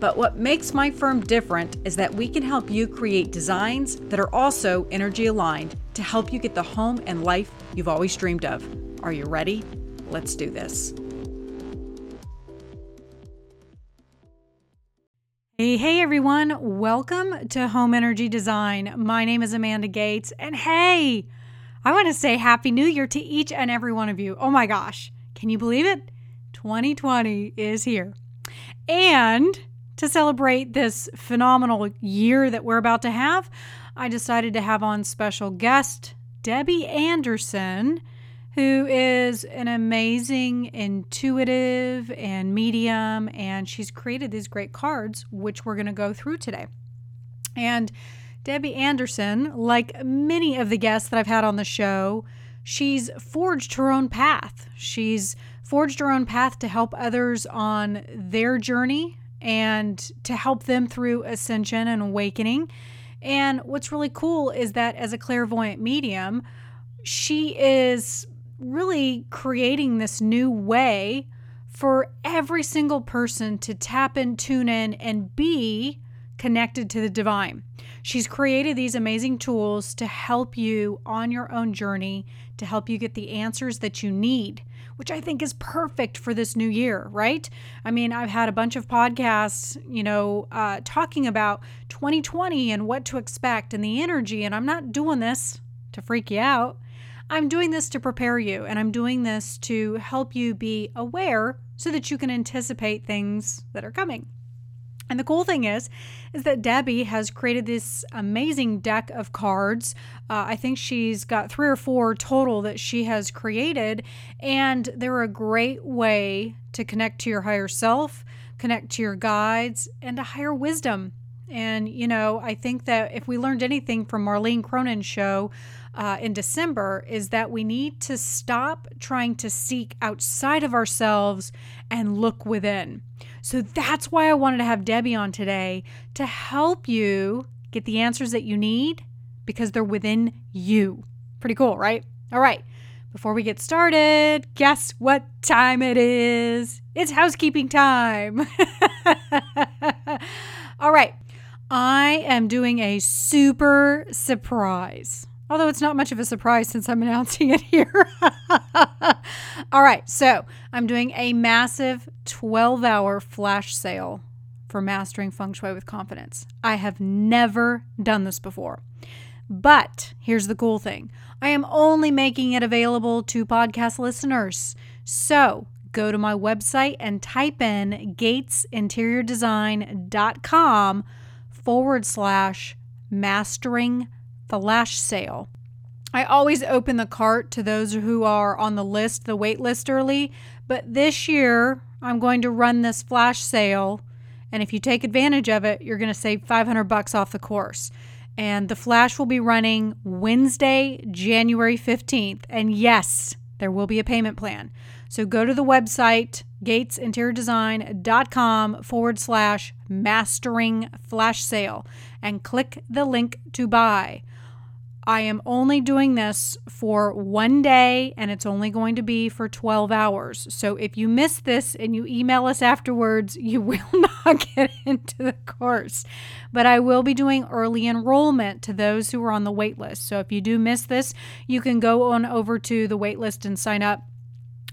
But what makes my firm different is that we can help you create designs that are also energy aligned to help you get the home and life you've always dreamed of. Are you ready? Let's do this. Hey, hey everyone, welcome to Home Energy Design. My name is Amanda Gates, and hey, I want to say Happy New Year to each and every one of you. Oh my gosh, can you believe it? 2020 is here. And to celebrate this phenomenal year that we're about to have, I decided to have on special guest Debbie Anderson, who is an amazing intuitive and medium, and she's created these great cards, which we're going to go through today. And Debbie Anderson, like many of the guests that I've had on the show, she's forged her own path. She's forged her own path to help others on their journey and to help them through ascension and awakening. And what's really cool is that as a clairvoyant medium, she is really creating this new way for every single person to tap in, tune in, and be connected to the divine. She's created these amazing tools to help you on your own journey, to help you get the answers that you need which I think is perfect for this new year, right? I mean, I've had a bunch of podcasts, you know, uh, talking about 2020 and what to expect and the energy, and I'm not doing this to freak you out. I'm doing this to prepare you, and I'm doing this to help you be aware so that you can anticipate things that are coming. And the cool thing is, is that Debbie has created this amazing deck of cards. Uh, I think she's got three or four total that she has created, and they're a great way to connect to your higher self, connect to your guides, and to higher wisdom. And, you know, I think that if we learned anything from Marlene Cronin's show uh, in December, is that we need to stop trying to seek outside of ourselves and look within. So that's why I wanted to have Debbie on today to help you get the answers that you need because they're within you. Pretty cool, right? All right. Before we get started, guess what time it is? It's housekeeping time. All right. I am doing a super surprise. Although it's not much of a surprise since I'm announcing it here. All right, so I'm doing a massive 12 hour flash sale for Mastering Feng Shui with Confidence. I have never done this before. But here's the cool thing I am only making it available to podcast listeners. So go to my website and type in gatesinteriordesign.com forward slash mastering flash sale. I always open the cart to those who are on the list, the wait list early, but this year I'm going to run this flash sale and if you take advantage of it, you're going to save 500 bucks off the course. And the flash will be running Wednesday, January 15th. And yes, there will be a payment plan. So go to the website, gatesinteriordesign.com forward slash mastering flash sale, and click the link to buy. I am only doing this for one day and it's only going to be for 12 hours. So if you miss this and you email us afterwards, you will not get into the course. But I will be doing early enrollment to those who are on the waitlist. So if you do miss this, you can go on over to the waitlist and sign up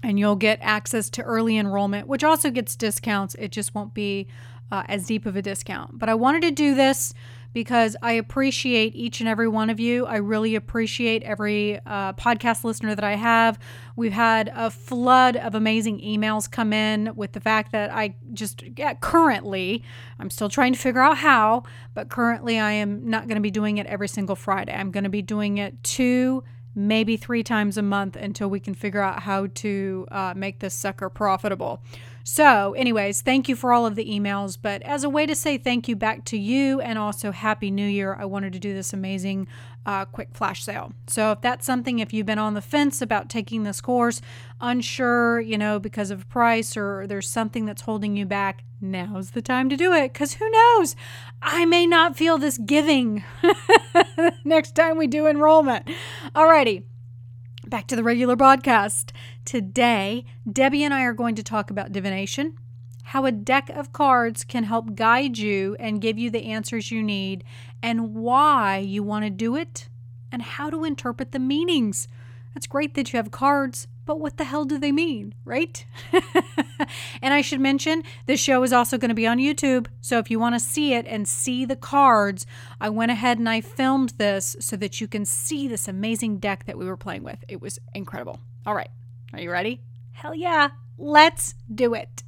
and you'll get access to early enrollment, which also gets discounts. It just won't be uh, as deep of a discount. But I wanted to do this because I appreciate each and every one of you. I really appreciate every uh, podcast listener that I have. We've had a flood of amazing emails come in with the fact that I just yeah, currently, I'm still trying to figure out how, but currently I am not going to be doing it every single Friday. I'm going to be doing it two maybe three times a month until we can figure out how to uh, make this sucker profitable. So, anyways, thank you for all of the emails. But as a way to say thank you back to you and also Happy New Year, I wanted to do this amazing uh, quick flash sale. So, if that's something, if you've been on the fence about taking this course, unsure, you know, because of price or there's something that's holding you back, now's the time to do it. Because who knows? I may not feel this giving next time we do enrollment. Alrighty back to the regular broadcast. Today, Debbie and I are going to talk about divination, how a deck of cards can help guide you and give you the answers you need, and why you want to do it, and how to interpret the meanings. It's great that you have cards, but what the hell do they mean, right? and I should mention this show is also going to be on YouTube. So if you want to see it and see the cards, I went ahead and I filmed this so that you can see this amazing deck that we were playing with. It was incredible. All right, are you ready? Hell yeah, let's do it.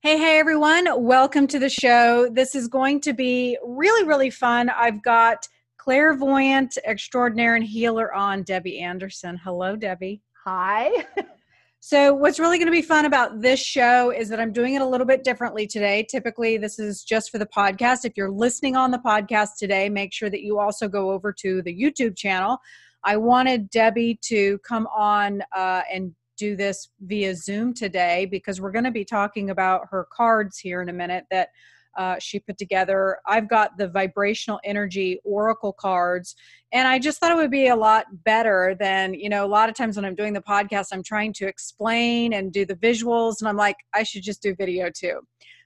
Hey, hey, everyone. Welcome to the show. This is going to be really, really fun. I've got clairvoyant extraordinaire and healer on Debbie Anderson. Hello, Debbie. Hi. so, what's really going to be fun about this show is that I'm doing it a little bit differently today. Typically, this is just for the podcast. If you're listening on the podcast today, make sure that you also go over to the YouTube channel. I wanted Debbie to come on uh, and do this via Zoom today because we're going to be talking about her cards here in a minute that uh, she put together. I've got the vibrational energy oracle cards, and I just thought it would be a lot better than, you know, a lot of times when I'm doing the podcast, I'm trying to explain and do the visuals, and I'm like, I should just do video too.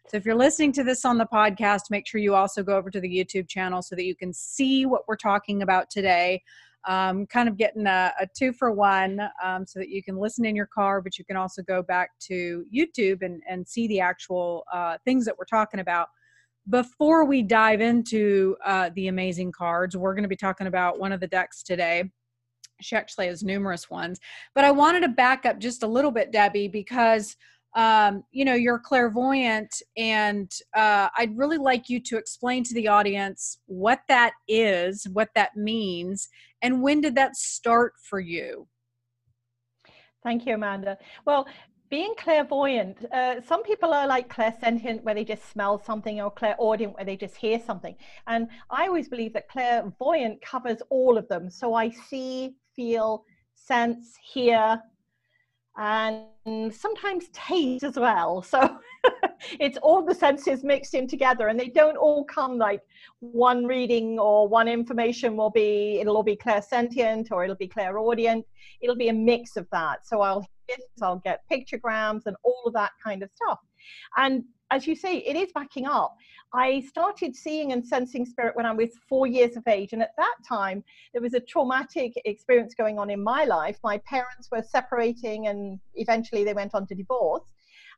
So if you're listening to this on the podcast, make sure you also go over to the YouTube channel so that you can see what we're talking about today. Um, kind of getting a, a two for one um, so that you can listen in your car, but you can also go back to YouTube and, and see the actual uh, things that we're talking about before we dive into uh, the amazing cards, we're going to be talking about one of the decks today. She actually has numerous ones, but I wanted to back up just a little bit, Debbie, because um, you know you're clairvoyant, and uh, I'd really like you to explain to the audience what that is, what that means, and when did that start for you? Thank you, Amanda. Well, being clairvoyant, uh, some people are like clairsentient where they just smell something or clairaudient where they just hear something. And I always believe that clairvoyant covers all of them. So I see, feel, sense, hear, and sometimes taste as well. So it's all the senses mixed in together and they don't all come like one reading or one information will be, it'll all be clairsentient or it'll be clairaudient. It'll be a mix of that. So I'll I'll get pictograms and all of that kind of stuff. And as you say, it is backing up. I started seeing and sensing spirit when I was four years of age. And at that time, there was a traumatic experience going on in my life. My parents were separating and eventually they went on to divorce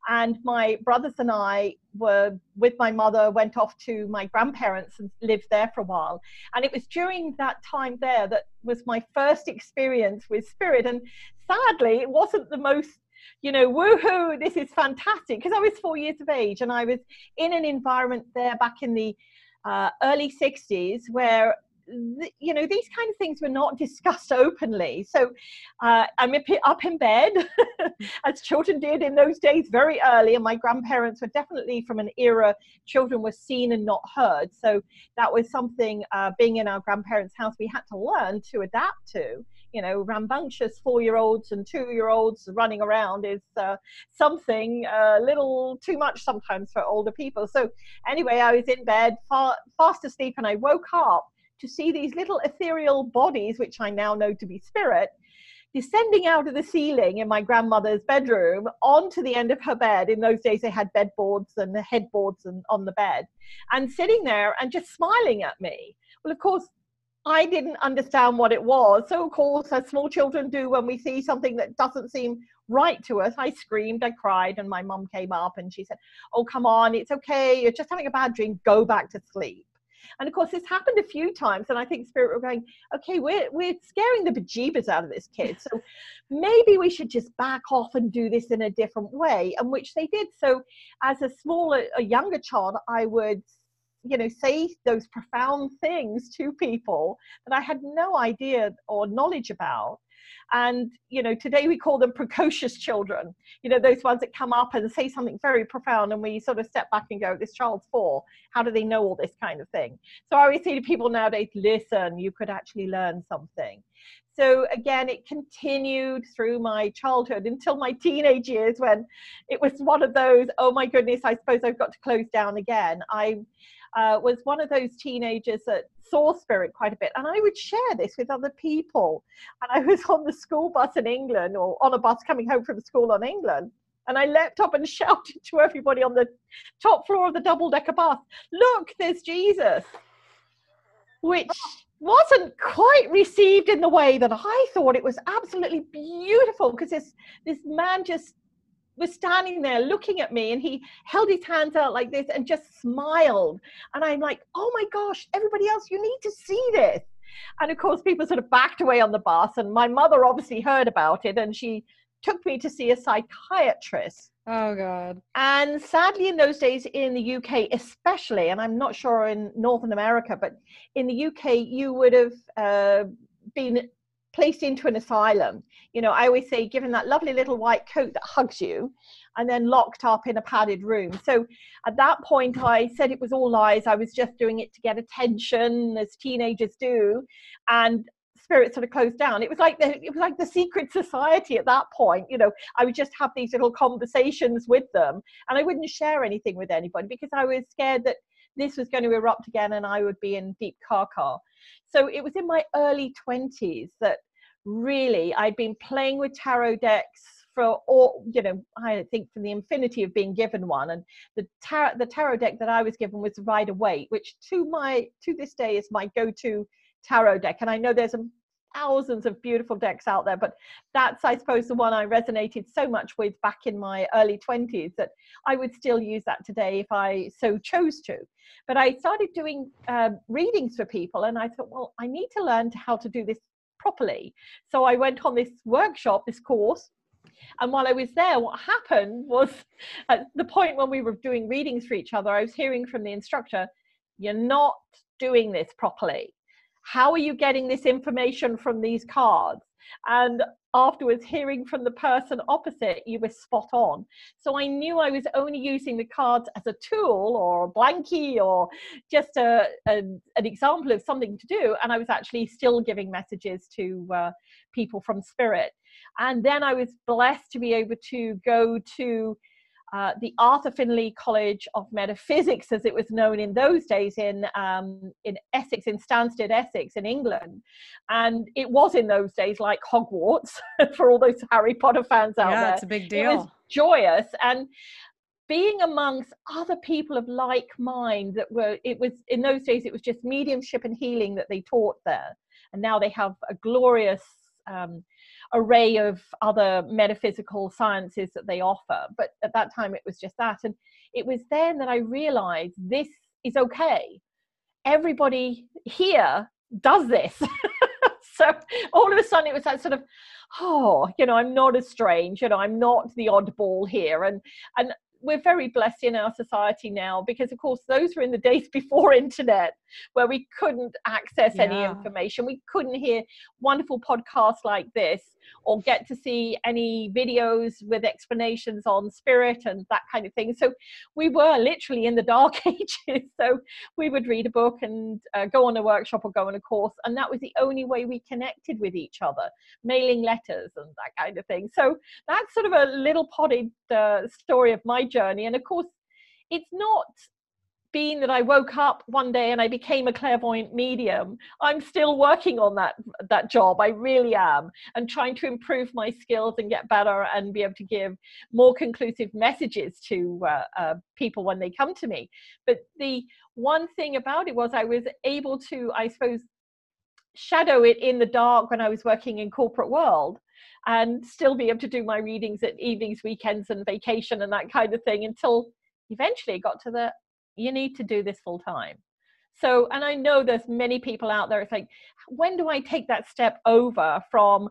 and my brothers and I were with my mother, went off to my grandparents and lived there for a while. And it was during that time there that was my first experience with spirit. And sadly, it wasn't the most you know, woohoo, this is fantastic. Because I was four years of age and I was in an environment there back in the uh, early 60s where you know these kind of things were not discussed openly. So uh, i'm up in bed as children did in those days very early and my grandparents were definitely from an era children were seen and not heard. So that was something uh, being in our grandparents house we had to learn to adapt to you know rambunctious four year olds and two year olds running around is uh, something a little too much sometimes for older people so anyway i was in bed far, fast asleep and i woke up to see these little ethereal bodies, which I now know to be spirit, descending out of the ceiling in my grandmother's bedroom onto the end of her bed. In those days, they had bedboards and headboards and, on the bed, and sitting there and just smiling at me. Well, of course, I didn't understand what it was. So, of course, as small children do when we see something that doesn't seem right to us, I screamed, I cried, and my mum came up and she said, Oh, come on, it's okay. You're just having a bad dream. Go back to sleep. And of course, this happened a few times, and I think Spirit were going, okay, we're we're scaring the bejeebers out of this kid, so maybe we should just back off and do this in a different way, and which they did. So, as a smaller, a younger child, I would you know say those profound things to people that i had no idea or knowledge about And, you know, today we call them precocious children, you know, those ones that come up and say something very profound and we sort of step back and go, this child's four. How do they know all this kind of thing? So I always say to people nowadays, listen, you could actually learn something. So again, it continued through my childhood until my teenage years when it was one of those, oh my goodness, I suppose I've got to close down again. I uh, was one of those teenagers that saw spirit quite a bit, and I would share this with other people. And I was on the school bus in England, or on a bus coming home from school in England, and I leapt up and shouted to everybody on the top floor of the double decker bus, Look, there's Jesus! Which wasn't quite received in the way that I thought. It was absolutely beautiful because this this man just was standing there looking at me and he held his hands out like this and just smiled. And I'm like, oh my gosh, everybody else, you need to see this. And of course, people sort of backed away on the bus. And my mother obviously heard about it and she took me to see a psychiatrist. Oh, God. And sadly, in those days in the UK, especially, and I'm not sure in Northern America, but in the UK, you would have uh, been placed into an asylum. You know, I always say, given that lovely little white coat that hugs you, and then locked up in a padded room. So at that point, I said it was all lies. I was just doing it to get attention, as teenagers do. And spirit sort of closed down. It was like the, it was like the secret society at that point. You know, I would just have these little conversations with them, and I wouldn't share anything with anybody because I was scared that this was going to erupt again and I would be in deep caca. So it was in my early twenties that really I'd been playing with tarot decks for all you know i think from the infinity of being given one and the tarot the tarot deck that i was given was rider waite which to my to this day is my go-to tarot deck. And I know there's thousands of beautiful decks out there, but that's, I suppose, the one I resonated so much with back in my early 20s that I would still use that today if I so chose to. But I started doing um, readings for people, and I thought, well, I need to learn how to do this properly. So I went on this workshop, this course. And while I was there, what happened was at the point when we were doing readings for each other, I was hearing from the instructor, You're not doing this properly how are you getting this information from these cards? And afterwards, hearing from the person opposite, you were spot on. So I knew I was only using the cards as a tool or a blankie or just a, a an example of something to do. And I was actually still giving messages to uh, people from spirit. And then I was blessed to be able to go to uh, the Arthur Findlay College of Metaphysics, as it was known in those days in um, in Essex, in Stansted, Essex, in England, and it was in those days like Hogwarts for all those Harry Potter fans out yeah, there. Yeah, it's a big deal. It was joyous and being amongst other people of like mind that were it was in those days it was just mediumship and healing that they taught there and now they have a glorious um, array of other metaphysical sciences that they offer. But at that time, it was just that. And it was then that I realized this is okay. Everybody here does this. so all of a sudden, it was that sort of, oh, you know, I'm not as strange. You know, I'm not the oddball here. And and we're very blessed in our society now because of course those were in the days before internet where we couldn't access yeah. any information we couldn't hear wonderful podcasts like this or get to see any videos with explanations on spirit and that kind of thing. So we were literally in the dark ages. So we would read a book and uh, go on a workshop or go on a course, and that was the only way we connected with each other, mailing letters and that kind of thing. So that's sort of a little potted uh, story of my journey. And of course, it's not being that I woke up one day and I became a clairvoyant medium, I'm still working on that that job. I really am, and trying to improve my skills and get better and be able to give more conclusive messages to uh, uh, people when they come to me. But the one thing about it was I was able to, I suppose, shadow it in the dark when I was working in corporate world and still be able to do my readings at evenings, weekends, and vacation and that kind of thing until eventually it got to the you need to do this full time. So and i know there's many people out there it's like when do i take that step over from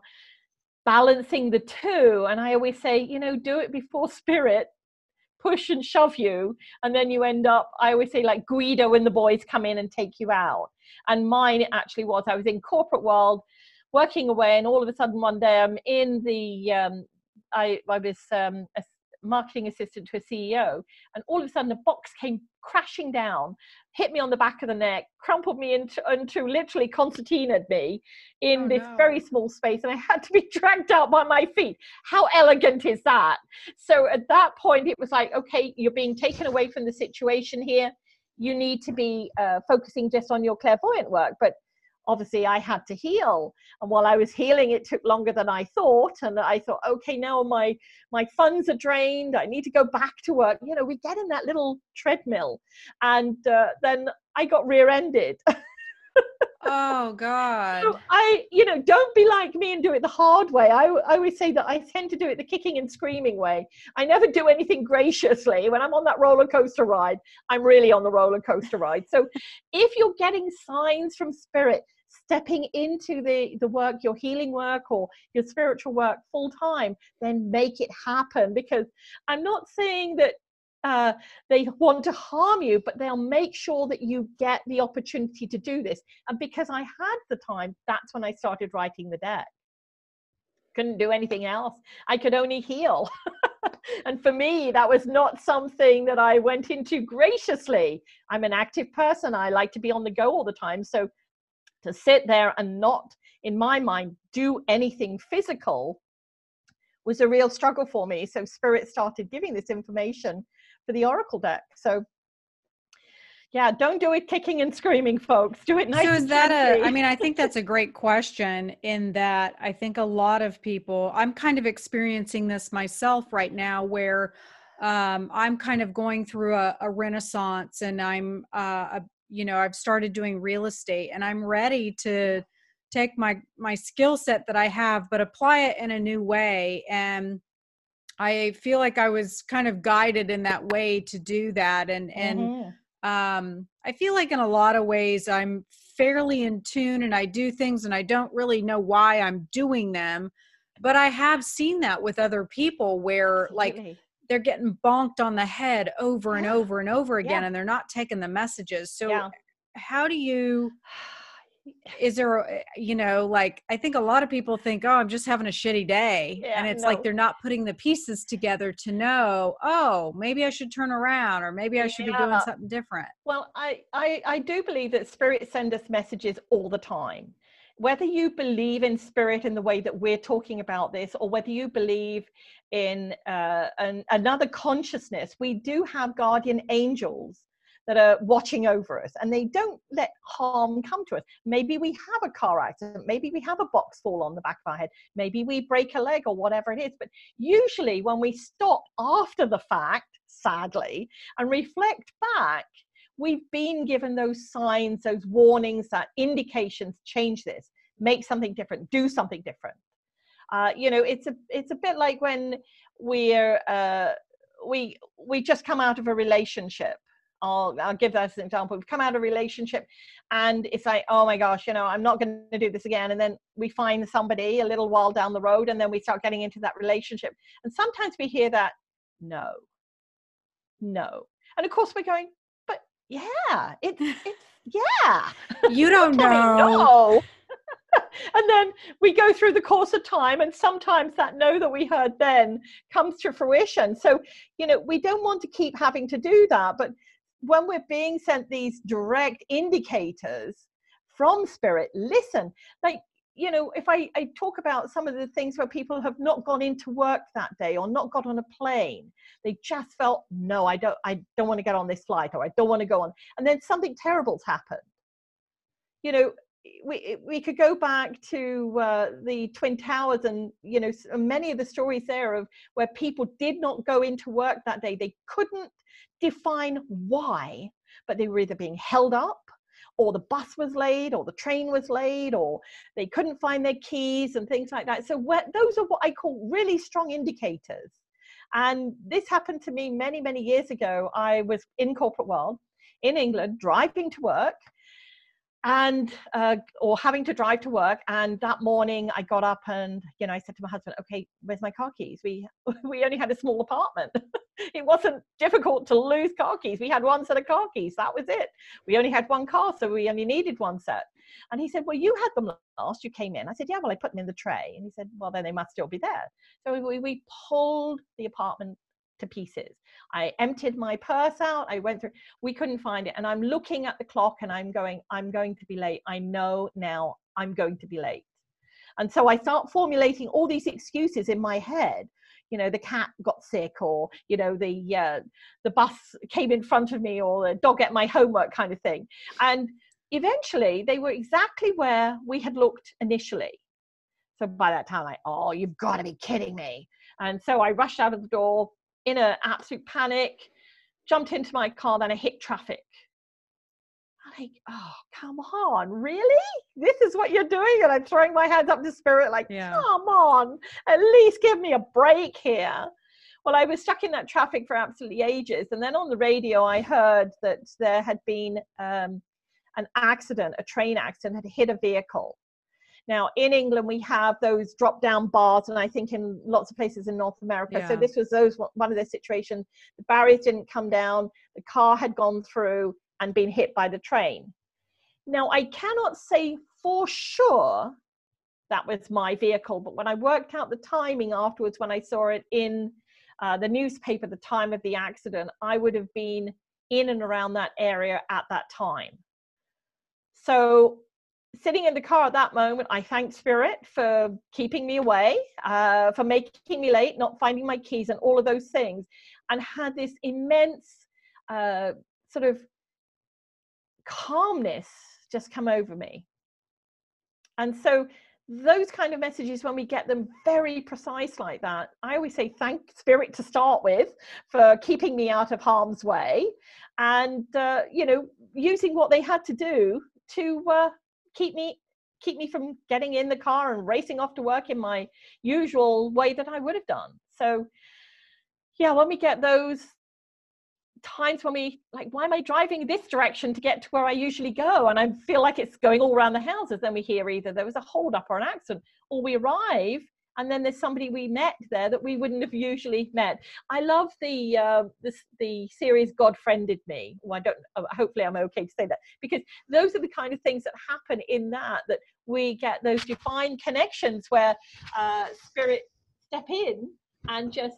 balancing the two? And i always say you know do it before spirit push and shove you and then you end up i always say like guido when the boys come in and take you out. And mine actually was i was in corporate world working away, and all of a sudden one day I'm in the um, I, I was um, a marketing assistant to a CEO, and all of a sudden a box came crashing down, hit me on the back of the neck, crumpled me into, into literally concertinaed me in oh, this no. very small space, and I had to be dragged out by my feet. How elegant is that? So at that point, it was like, okay, you're being taken away from the situation here. You need to be uh, focusing just on your clairvoyant work, but obviously I had to heal. And while I was healing, it took longer than I thought. And I thought, okay, now my my funds are drained. I need to go back to work. You know, we get in that little treadmill, and uh, then I got rear-ended. oh God! So I, you know, don't be like me and do it the hard way. I, I always say that I tend to do it the kicking and screaming way. I never do anything graciously. When I'm on that roller coaster ride, I'm really on the roller coaster ride. So if you're getting signs from spirit stepping into the the work your healing work or your spiritual work full time then make it happen because i'm not saying that uh, they want to harm you, but they'll make sure that you get the opportunity to do this. And because I had the time, that's when I started writing the deck. Couldn't do anything else. I could only heal. and for me, that was not something that I went into graciously. I'm an active person. I like to be on the go all the time. So to sit there and not, in my mind, do anything physical was a real struggle for me. So Spirit started giving this information for the Oracle deck. So yeah, don't do it kicking and screaming, folks. Do it nice. So is that a? I mean, I think that's a great question. In that, I think a lot of people. I'm kind of experiencing this myself right now, where um, I'm kind of going through a, a renaissance, and I'm uh, a, you know i've started doing real estate and i'm ready to take my my skill set that i have but apply it in a new way and i feel like i was kind of guided in that way to do that and and mm-hmm. um i feel like in a lot of ways i'm fairly in tune and i do things and i don't really know why i'm doing them but i have seen that with other people where Absolutely. like they're getting bonked on the head over and over and over again yeah. and they're not taking the messages so yeah. how do you is there you know like i think a lot of people think oh i'm just having a shitty day yeah, and it's no. like they're not putting the pieces together to know oh maybe i should turn around or maybe i should be doing something different well I, I i do believe that spirits send us messages all the time whether you believe in spirit in the way that we're talking about this, or whether you believe in uh, an, another consciousness, we do have guardian angels that are watching over us and they don't let harm come to us. Maybe we have a car accident, maybe we have a box fall on the back of our head, maybe we break a leg or whatever it is. But usually, when we stop after the fact, sadly, and reflect back, we've been given those signs, those warnings, that indications change this, make something different, do something different. Uh, you know, it's a it's a bit like when we're uh, we we just come out of a relationship. I'll I'll give that as an example. We've come out of a relationship, and it's like, oh my gosh, you know, I'm not going to do this again. And then we find somebody a little while down the road, and then we start getting into that relationship. And sometimes we hear that, no, no, and of course we're going, yeah, it's it's yeah. You don't know. and then we go through the course of time and sometimes that no that we heard then comes to fruition so you know we don't want to keep having to do that but when we're being sent these direct indicators from spirit listen like you know, if I, I talk about some of the things where people have not gone into work that day or not got on a plane, they just felt, no, I don't, I don't want to get on this flight or I don't want to go on. And then something terrible's happened. You know, we, we could go back to uh, the Twin Towers and, you know, many of the stories there of where people did not go into work that day. They couldn't define why, but they were either being held up or the bus was late or the train was late or they couldn't find their keys and things like that. So those are what i call really strong indicators. And this happened to me many many years ago. I was in corporate world in england driving to work and uh, or having to drive to work and that morning i got up and you know i said to my husband okay where's my car keys? We we only had a small apartment. It wasn't difficult to lose car keys. We had one set of car keys. That was it. We only had one car so we only needed one set. And he said well you had them last. You came in. I said yeah well i put them in the tray. And he said well then they must still be there. So we, we pulled the apartment to pieces. I emptied my purse out. I went through, we couldn't find it. And I'm looking at the clock and I'm going, I'm going to be late. I know now I'm going to be late. And so I start formulating all these excuses in my head. You know, the cat got sick, or you know, the uh, the bus came in front of me, or the dog ate my homework, kind of thing. And eventually, they were exactly where we had looked initially. So by that time, I, oh, you've got to be kidding me. And so I rushed out of the door, in an absolute panic, jumped into my car, then I hit traffic. I'm like, oh, come on, really? This is what you're doing? And I'm throwing my hands up to spirit, like, yeah. come on, at least give me a break here. Well, I was stuck in that traffic for absolutely ages. And then on the radio, I heard that there had been um, an accident, a train accident had hit a vehicle. Now, in England, we have those drop down bars, and I think in lots of places in North America. Yeah. So, this was those one of the situations. The barriers didn't come down, the car had gone through and been hit by the train. Now, I cannot say for sure that was my vehicle, but when I worked out the timing afterwards, when I saw it in uh, the newspaper, the time of the accident, I would have been in and around that area at that time. So sitting in the car at that moment, I thanked Spirit for keeping me away, uh, for making me late, not finding my keys, and all of those things, and had this immense uh, sort of calmness just come over me. And so, those kind of messages, when we get them very precise like that, I always say thank Spirit to start with for keeping me out of harm's way, and uh, you know, using what they had to do to uh, keep me keep me from getting in the car and racing off to work in my usual way that I would have done. So yeah, when we get those times when we like why am i driving this direction to get to where i usually go and i feel like it's going all around the houses then we hear either there was a hold up or an accident or we arrive and then there's somebody we met there that we wouldn't have usually met. I love the uh, this, the series God friended me. Well, I don't. Uh, hopefully, I'm okay to say that because those are the kind of things that happen in that that we get those divine connections where uh, spirit step in and just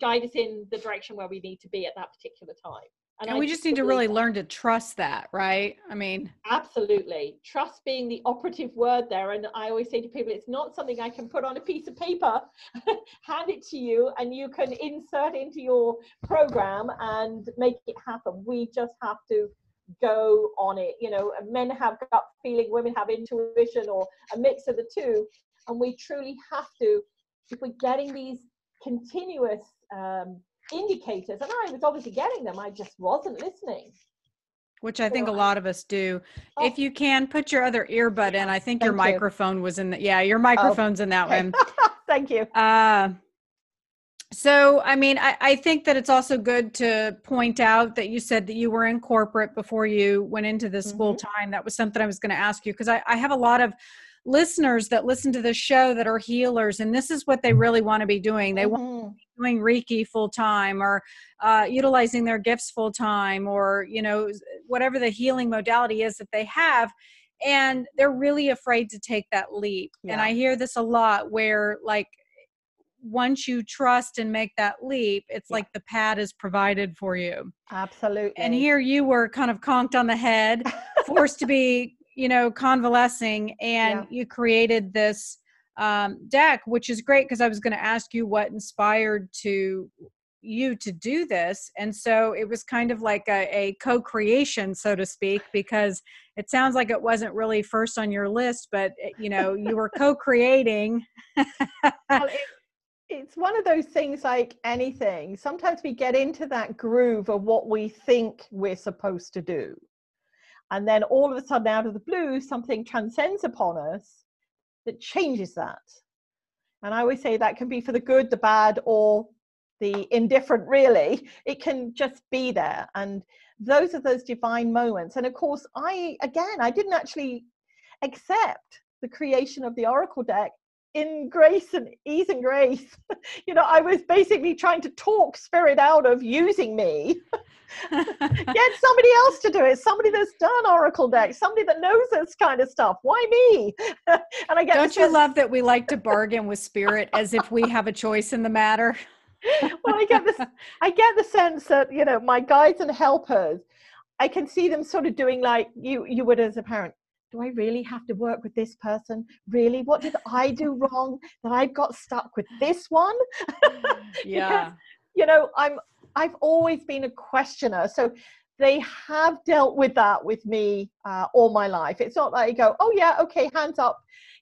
guide us in the direction where we need to be at that particular time. And, and we just need to really that. learn to trust that, right? I mean, absolutely. Trust being the operative word there. And I always say to people, it's not something I can put on a piece of paper, hand it to you, and you can insert into your program and make it happen. We just have to go on it. You know, men have gut feeling, women have intuition, or a mix of the two. And we truly have to, if we're getting these continuous um, indicators and i was obviously getting them i just wasn't listening which i think a lot of us do oh. if you can put your other earbud in i think your microphone you. was in the yeah your oh, microphone's oh. in that okay. one thank you uh so i mean I, I think that it's also good to point out that you said that you were in corporate before you went into this mm-hmm. full time that was something i was going to ask you because I, I have a lot of listeners that listen to the show that are healers and this is what they really want to be doing they mm-hmm. want to be doing reiki full time or uh, utilizing their gifts full time or you know whatever the healing modality is that they have and they're really afraid to take that leap yeah. and i hear this a lot where like once you trust and make that leap, it's yeah. like the pad is provided for you. Absolutely. And here you were kind of conked on the head, forced to be you know convalescing and yeah. you created this um, deck which is great because i was going to ask you what inspired to you to do this and so it was kind of like a, a, co-creation so to speak because it sounds like it wasn't really first on your list but eh, you know you were co-creating. Well, it, it's one of those things like anything. Sometimes we get into that groove of what we think we're supposed to do and then all of a sudden, out of the blue, something transcends upon us that changes that. And I always say that can be for the good, the bad, or the indifferent really. It can just be there. And those are those divine moments. And of course i again i didn't actually accept the creation of the oracle deck in grace and ease and grace. You know i was basically trying to talk spirit out of using me. Get somebody else to do it. Somebody that's done oracle decks. Somebody that knows this kind of stuff. Why me? And i get don't you sense- love that we like to bargain with spirit as if we have a choice in the matter? Well i get this i get the sense that you know my guides and helpers i can see them sort of doing like you you would as a parent do I really have to work with this person? Really? What did I do wrong that I've got stuck with this one? yeah. because, you know, I'm I've always been a questioner. So they have dealt with that with me uh, all my life. It's not like I go, oh yeah, okay, hands up,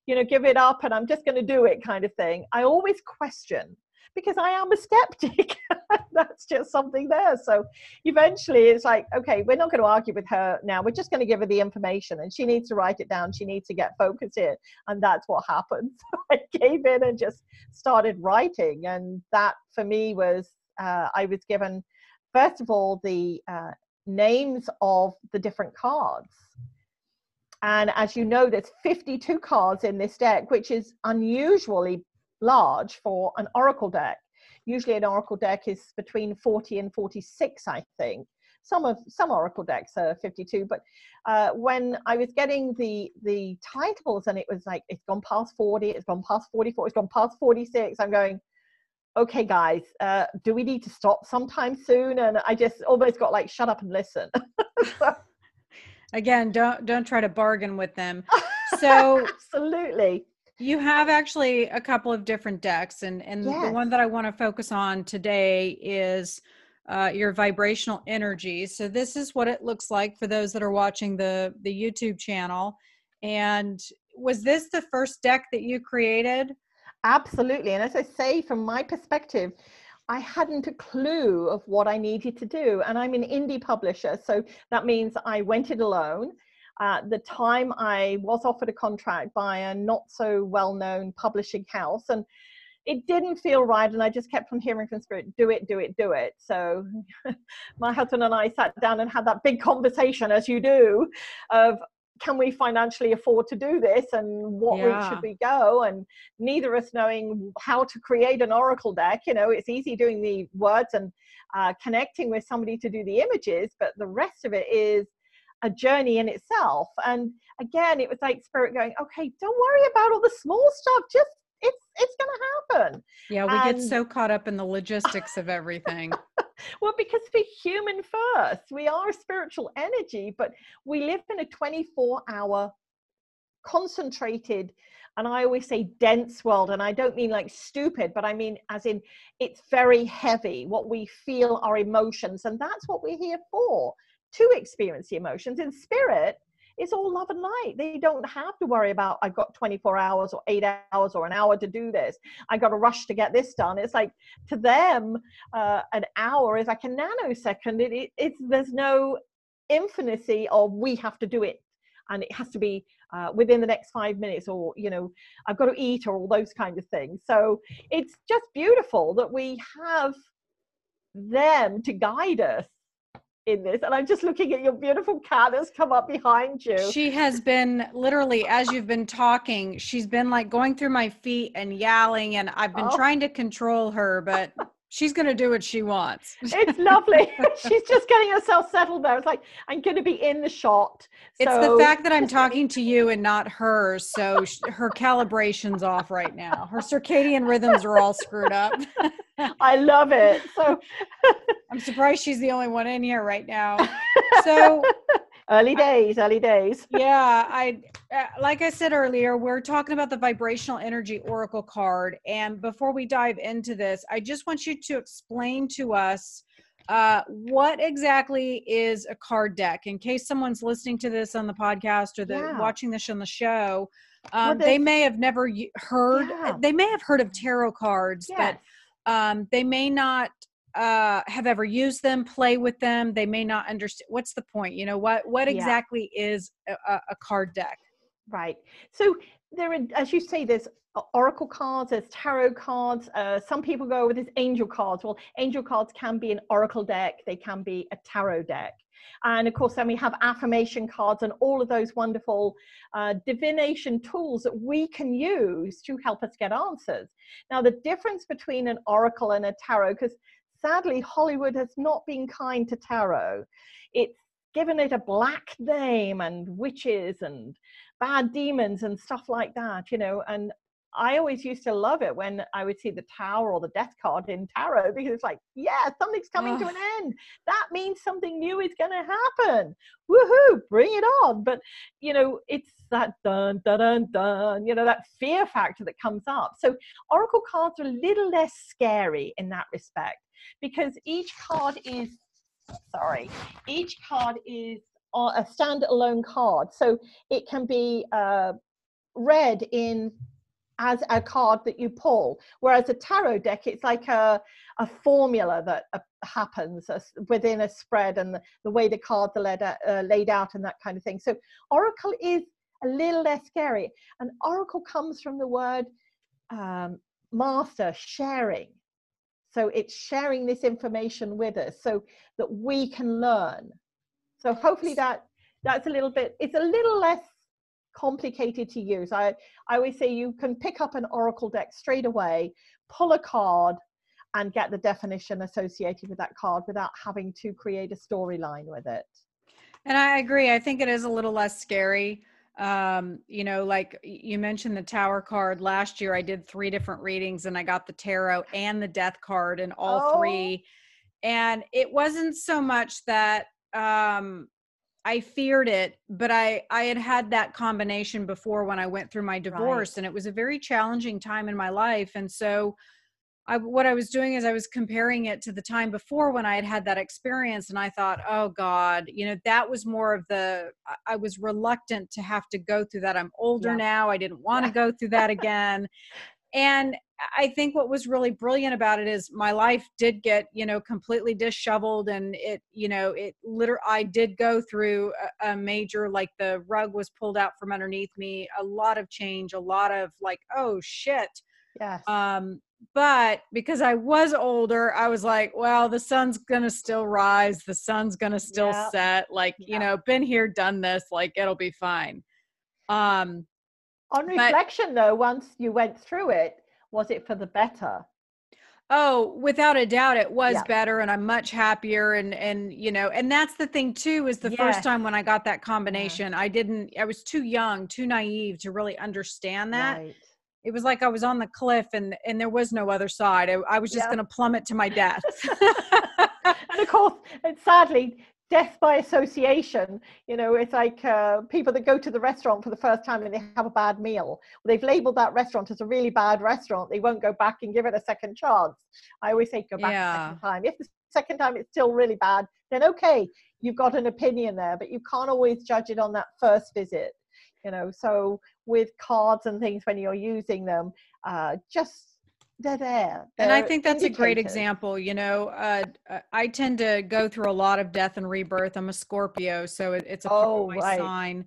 you know, give it up and I'm just going to do it kind of thing. I always question because I am a skeptic. That's just something there. So eventually it's like, okay, we're not going to argue with her now. We're just going to give her the information and she needs to write it down. She needs to get focused here. And that's what happened. So I gave in and just started writing. And that for me was, uh, I was given, first of all, the uh, names of the different cards. And as you know, there's 52 cards in this deck, which is unusually large for an Oracle deck. Usually an Oracle deck is between 40 and 46, I think. Some of some Oracle decks are 52, but uh, when I was getting the the titles and it was like it's gone past 40, it's gone past 44, it's gone past 46, I'm going, okay, guys, uh, do we need to stop sometime soon? And I just almost got like, shut up and listen. so, Again, don't don't try to bargain with them. So absolutely you have actually a couple of different decks, and and yes. the one that I want to focus on today is uh, your vibrational energy. So this is what it looks like for those that are watching the the YouTube channel. And was this the first deck that you created? Absolutely. And as I say, from my perspective, I hadn't a clue of what I needed to do. And I'm an indie publisher, so that means I went it alone. At the time, I was offered a contract by a not so well known publishing house, and it didn't feel right. And I just kept on hearing from Spirit, do it, do it, do it. So my husband and I sat down and had that big conversation, as you do, of can we financially afford to do this and what yeah. route should we go and neither of us knowing how to create an oracle deck you know it's easy doing the words and uh, connecting with somebody to do the images but the rest of it is a journey in itself. And again, it was like spirit going, okay, don't worry about all the small stuff. Just it's it's gonna happen. Yeah, we and, get so caught up in the logistics of everything. well, because we're human first. We are spiritual energy, but we live in a 24 hour concentrated and I always say dense world, and I don't mean like stupid, but I mean as in it's very heavy, what we feel, our emotions, and that's what we're here for to experience the emotions. In spirit, it's all love and light. They don't have to worry about, I've got 24 hours or eight hours or an hour to do this. I got to rush to get this done. It's like to them, uh, an hour is like a nanosecond. It, it, it's, there's no infinity of we have to do it and it has to be uh, within the next five minutes or you know i've got to eat or all those kind of things so it's just beautiful that we have them to guide us in this. And I'm just looking at your beautiful cat that's come up behind you. She has been literally, as you've been talking, she's been like going through my feet and yowling, and I've been oh. trying to control her, but she's going to do what she wants. It's lovely. she's just getting herself settled there. It's like, I'm going to be in the shot. So. It's the fact that I'm talking to you and not her. So her calibration's off right now. Her circadian rhythms are all screwed up. I love it. So I'm surprised she's the only one in here right now. So early days early days yeah i uh, like i said earlier we're talking about the vibrational energy oracle card and before we dive into this i just want you to explain to us uh, what exactly is a card deck in case someone's listening to this on the podcast or the, yeah. watching this on the show um, well, they may have never heard yeah. they may have heard of tarot cards but um, they may not uh, have ever used them, play with them. They may not understand what's the point. You know what? What exactly yeah. is a, a, card deck? Right. So there, are, as you say, there's oracle cards, there's tarot cards. Uh, some people go with these angel cards. Well, angel cards can be an oracle deck. They can be a tarot deck. And of course, then we have affirmation cards and all of those wonderful uh, divination tools that we can use to help us get answers. Now, the difference between an oracle and a tarot, because sadly, Hollywood has not been kind to tarot. It's given it a black name and witches and bad demons and stuff like that, you know. And I always used to love it when I would see the tower or the death card in tarot because it's like, yeah, something's coming oh. to an end. That means something new is going to happen. Woohoo, bring it on. But, you know, it's that dun, dun, dun, dun, you know, that fear factor that comes up. So oracle cards are a little less scary in that respect because each card is, sorry, each card is a standalone card. So it can be uh, read in as a card that you pull. Whereas a tarot deck, it's like a, a formula that uh, happens uh, within a spread and the, the way the cards are laid, uh, laid out and that kind of thing. So oracle is a little less scary. And oracle comes from the word um, master, sharing. So it's sharing this information with us so that we can learn. So hopefully that that's a little bit, it's a little less complicated to use. I, I always say you can pick up an Oracle deck straight away, pull a card, and get the definition associated with that card without having to create a storyline with it. And I agree. I think it is a little less scary. Um, you know, like you mentioned the tower card last year, I did three different readings and I got the tower and the death card in all oh. three. And it wasn't so much that um I feared it, but I I had had that combination before when I went through my divorce, right. and it was a very challenging time in my life. And so, I what I was doing is I was comparing it to the time before when I had had that experience, and I thought, oh God, you know, that was more of the I was reluctant to have to go through that. I'm older yeah. now. I didn't want to yeah. go through that again. and I think what was really brilliant about it is my life did get, you know, completely disheveled and it, you know, it literally, I did go through a, a, major, like the rug was pulled out from underneath me, a lot of change, a lot of like, oh shit. Yes. Um, but because I was older, I was like, well, the sun's gonna still rise, the sun's gonna still yeah. set. Like, yeah. you know, been here, done this, like it'll be fine. Um, on reflection, but, though, once you went through it, was it for the better? Oh, without a doubt, it was yeah. better, and I'm much happier. And and you know, and that's the thing too. Is the yes. first time when I got that combination, yeah. I didn't. I was too young, too naive to really understand that. Right. It was like I was on the cliff, and and there was no other side. I, I was just yeah. going to plummet to my death. and of course, and sadly, death by association you know it's like uh, people that go to the restaurant for the first time and they have a bad meal. Well, they've labeled that restaurant as a really bad restaurant. They won't go back and give it a second chance. I always say go back yeah. the second time. If the second time it's still really bad then okay you've got an opinion there but you can't always judge it on that first visit you know. So with cards and things when you're using them uh, just they're there. They're and I think that's a great example. You know, uh, uh, I tend to go through a lot of death and rebirth. I'm a Scorpio, so it, it's a oh, right. sign.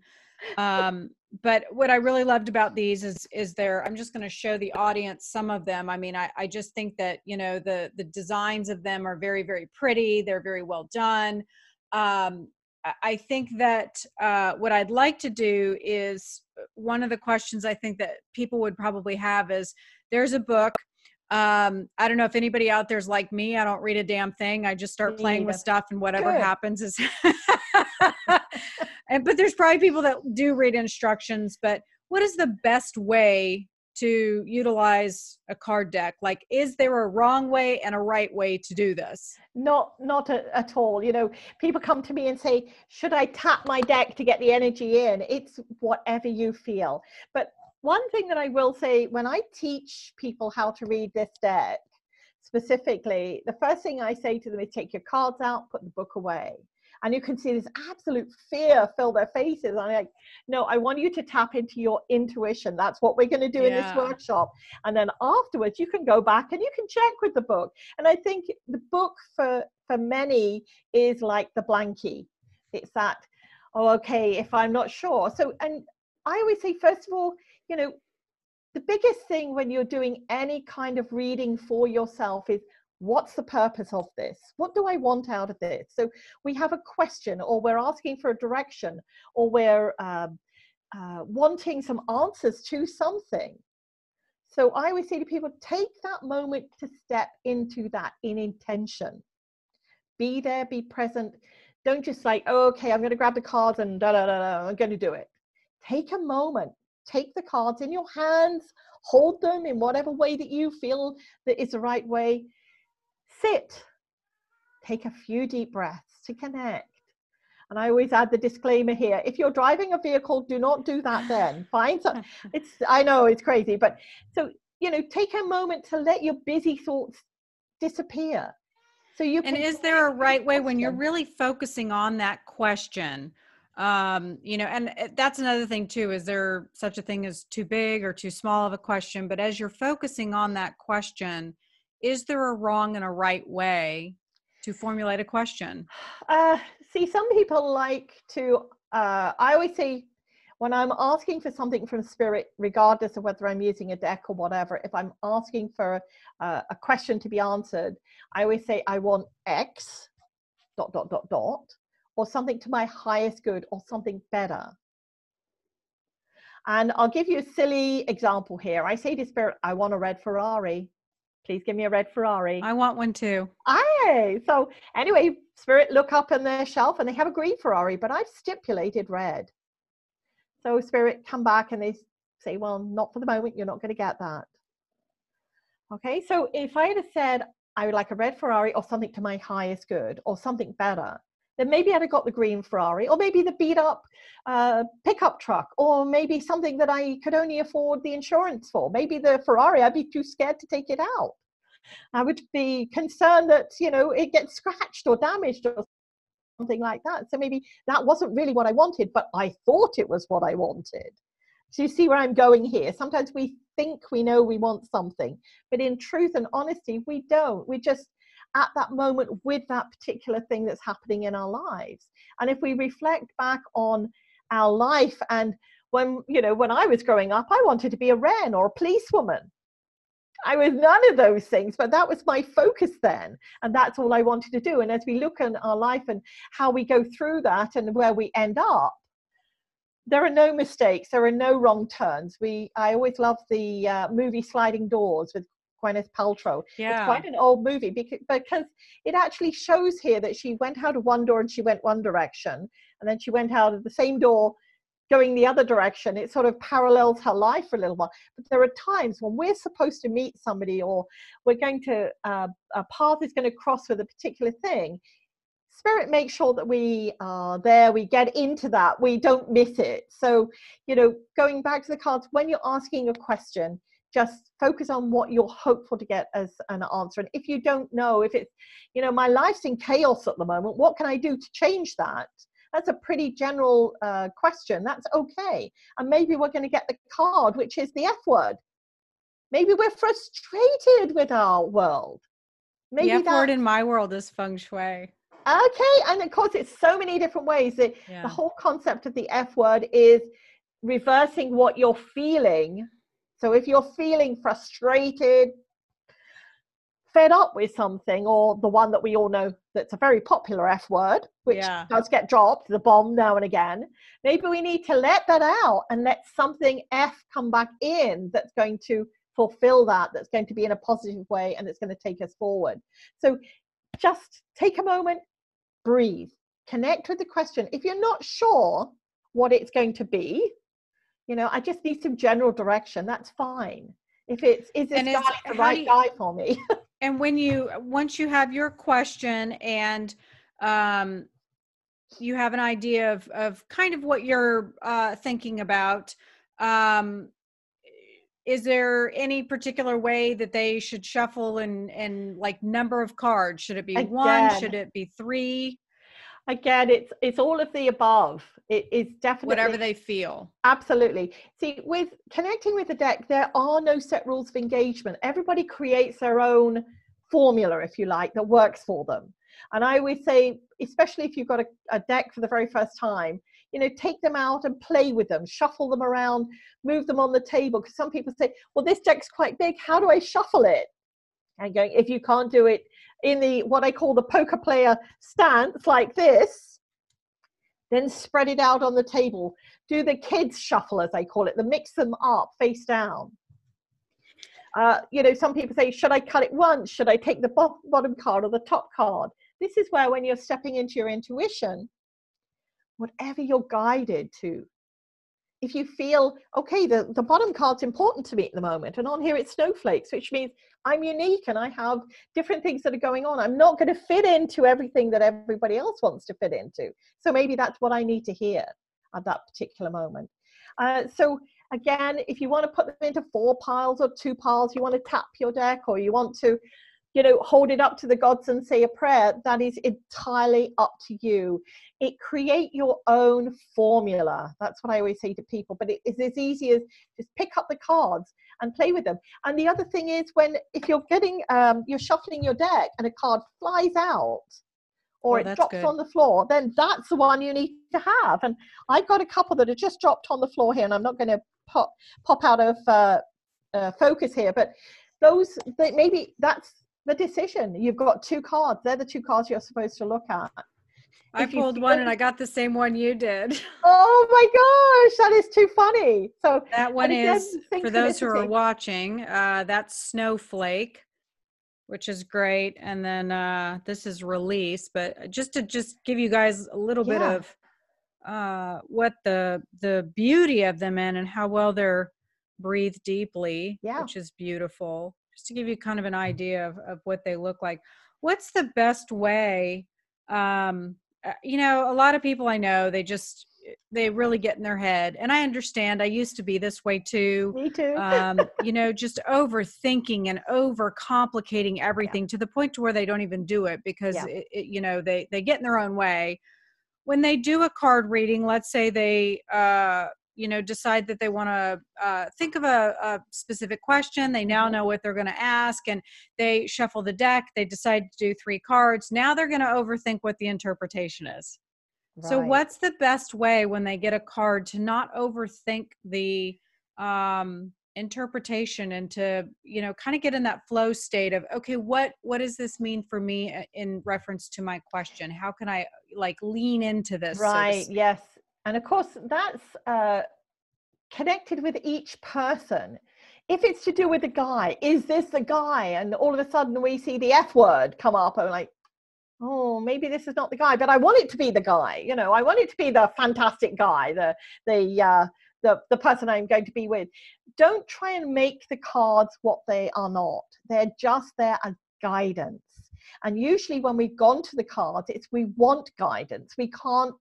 Um, but what I really loved about these is is there. I'm just going to show the audience some of them. I mean, I, I just think that you know the the designs of them are very very pretty. They're very well done. Um, I think that uh, what I'd like to do is uh, one of the questions I think that people would probably have is there's a book um, I don't know if anybody out there's like me. I don't read a damn thing. I just start playing with stuff and whatever Good. happens is and but there's probably people that do read instructions, but what is the best way to utilize a card deck like is there a wrong way and a right way to do this not not a, at all you know people come to me and say should i tap my deck to get the energy in it's whatever you feel but one thing that I will say when I teach people how to read this deck specifically, the first thing I say to them is take your cards out, put the book away. And you can see this absolute fear fill their faces. I'm like, no, I want you to tap into your intuition. That's what we're going to do yeah. in this workshop. And then afterwards, you can go back and you can check with the book. And I think the book for for many is like the blankie. It's that, oh, okay, if I'm not sure. So and I always say, first of all, you know, the biggest thing when you're doing any kind of reading for yourself is what's the purpose of this? What do I want out of this? So we have a question, or we're asking for a direction, or we're um, uh, wanting some answers to something. So I always say to people, take that moment to step into that in intention. Be there, be present. Don't just like, oh, okay, I'm going to grab the cards and da da da da, I'm going to do it. Take a moment, take the cards in your hands, hold them in whatever way that you feel that is the right way. Sit, take a few deep breaths to connect. And I always add the disclaimer here: if you're driving a vehicle, do not do that. Then find some. It's I know it's crazy, but so you know, take a moment to let your busy thoughts disappear. So you and is there a right way when you're really focusing on that question? Um you know and eh, that's another thing too is there such a thing as too big or too small of a question but as you're focusing on that question is there a wrong and a right way to formulate a question? Uh, see, some people like to, uh, I always say, when I'm asking for something from spirit, regardless of whether I'm using a deck or whatever, if I'm asking for uh, a question to be answered, I always say, I want X, dot, dot, dot, dot, or something to my highest good, or something better. And I'll give you a silly example here. I say to spirit, I want a red Ferrari please give me a red Ferrari. I want one too. Aye. So anyway, Spirit look up in their shelf and they have a green Ferrari, but I've stipulated red. So Spirit come back and they say, well, not for the moment. You're not going to get that. Okay. So if I had said I would like a red Ferrari or something to my highest good or something better, then maybe I'd have got the green Ferrari or maybe the beat up uh, pickup truck or maybe something that I could only afford the insurance for. Maybe the Ferrari, I'd be too scared to take it out. I would be concerned that, you know, it gets scratched or damaged or something like that. So maybe that wasn't really what I wanted, but I thought it was what I wanted. So you see where I'm going here. Sometimes we think we know we want something, but in truth and honesty, we don't. We just at that moment with that particular thing that's happening in our lives. And if we reflect back on our life and when you know when I was growing up, I wanted to be a wren or a policewoman. I was none of those things, but that was my focus then. And that's all I wanted to do. And as we look at our life and how we go through that and where we end up, there are no mistakes. There are no wrong turns. We, I always love the uh, movie Sliding Doors with Gwyneth Paltrow. Yeah. It's quite an old movie because, because it actually shows here that she went out of one door and she went one direction, and then she went out of the same door going the other direction. It sort of parallels her life for a little while. But there are times when we're supposed to meet somebody or we're going to, uh, a path is going to cross with a particular thing. Spirit makes sure that we are there, we get into that, we don't miss it. So, you know, going back to the cards, when you're asking a question, just focus on what you're hopeful to get as an answer. And if you don't know, if it's, you know, my life's in chaos at the moment, what can I do to change that? That's a pretty general uh, question. That's okay. And maybe we're going to get the card, which is the F word. Maybe we're frustrated with our world. Maybe the F word in my world is feng shui. Okay, and of course, it's so many different ways. Yeah. The whole concept of the F word is reversing what you're feeling so if you're feeling frustrated, fed up with something, or the one that we all know that's a very popular F word, which yeah. does get dropped, the bomb now and again, maybe we need to let that out and let something F come back in that's going to fulfill that, that's going to be in a positive way and it's going to take us forward. So just take a moment, breathe, connect with the question. If you're not sure what it's going to be, you know, I just need some general direction. That's fine. If it's is this guy the right you, guy for me? and when you once you have your question and um you have an idea of of kind of what you're uh thinking about um is there any particular way that they should shuffle and and like number of cards should it be Again. one should it be three again it's it's all of the above. It is definitely whatever they feel. Absolutely. See with connecting with the deck there are no set rules of engagement. Everybody creates their own formula if you like that works for them. And i always say especially if you've got a, a deck for the very first time you know take them out and play with them. Shuffle them around move them on the table. Because some people say well this deck's quite big. How do i shuffle it? And going if you can't do it in the what i call the poker player stance like this then spread it out on the table. Do the kids shuffle as i call it the mix them up face down. Uh, you know some people say should i cut it once? Should i take the bottom card or the top card? This is where when you're stepping into your intuition whatever you're guided to if you feel okay the, the bottom card's important to me at the moment and on here it's snowflakes which means i'm unique and i have different things that are going on. I'm not going to fit into everything that everybody else wants to fit into. So maybe that's what i need to hear at that particular moment. Uh, so again if you want to put them into four piles or two piles you want to tap your deck or you want to you know, hold it up to the gods and say a prayer, that is entirely up to you. It create your own formula. That's what I always say to people. But it is as easy as just pick up the cards and play with them. And the other thing is when if you're getting um, you're shuffling your deck and a card flies out or oh, it drops good. on the floor, then that's the one you need to have. And I've got a couple that have just dropped on the floor here, and I'm not going to pop pop out of uh, uh, focus here, but those maybe that's the decision. You've got two cards. They're the two cards you're supposed to look at. I if pulled one and I got the same one you did. Oh my gosh, that is too funny. So that one is for those who are watching, uh, that's Snowflake, which is great. And then uh, this is release, but just to just give you guys a little yeah. bit of uh, what the the beauty of them in and how well they're breathed deeply, yeah. which is beautiful just to give you kind of an idea of, of what they look like. What's the best way? Um, uh, you know, a lot of people I know, they just, they really get in their head. And I understand I used to be this way too. Me too. um, you know, just overthinking and over complicating everything yeah. to the point to where they don't even do it because, yeah. it, it, you know, they, they get in their own way when they do a card reading let's say they uh, you know decide that they want to uh, think of a, a, specific question they now mm-hmm. know what they're going to ask and they shuffle the deck they decide to do three cards now they're going to overthink what the interpretation is right. so what's the best way when they get a card to not overthink the um, interpretation and to you know kind of get in that flow state of okay what what does this mean for me uh, in reference to my question how can i like lean into this right so yes and of course, that's uh, connected with each person. If it's to do with a guy, is this the guy? And all of a sudden we see the F word come up. I'm like, oh, maybe this is not the guy, but I want it to be the guy. You know, I want it to be the fantastic guy, the the uh, the the person I'm going to be with. Don't try and make the cards what they are not. They're just there as guidance. And usually, when we've gone to the cards, it's we want guidance. We can't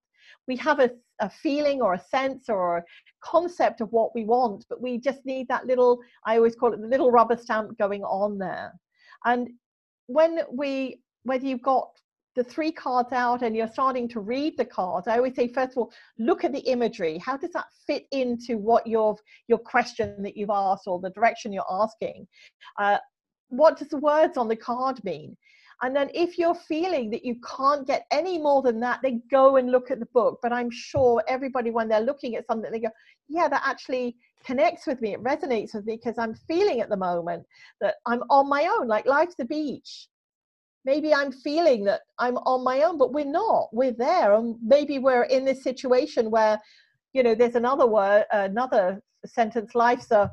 we have a, a feeling or a sense or a concept of what we want, but we just need that little, I always call it the little rubber stamp going on there. And when we, whether you've got the three cards out and you're starting to read the cards, I always say, first of all, look at the imagery. How does that fit into what your your question that you've asked or the direction you're asking? Uh, what does the words on the card mean? And then if you're feeling that you can't get any more than that, then go and look at the book. But I'm sure everybody, when they're looking at something, they go, yeah, that actually connects with me. It resonates with me because I'm feeling at the moment that I'm on my own, like life's the beach. Maybe I'm feeling that I'm on my own, but we're not. We're there. And maybe we're in this situation where, you know, there's another word, another sentence, life's a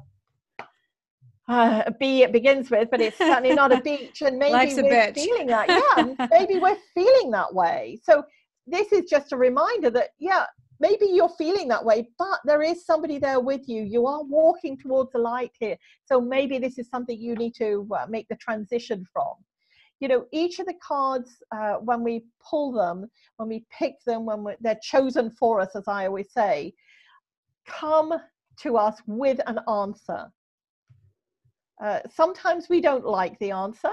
uh, a B it begins with, but it's certainly not a beach. And maybe we're feeling that. Yeah, maybe we're feeling that way. So this is just a reminder that, yeah, maybe you're feeling that way, but there is somebody there with you. You are walking towards the light here. So maybe this is something you need to uh, make the transition from. You know, each of the cards, uh, when we pull them, when we pick them, when they're chosen for us, as I always say, come to us with an answer uh, sometimes we don't like the answer.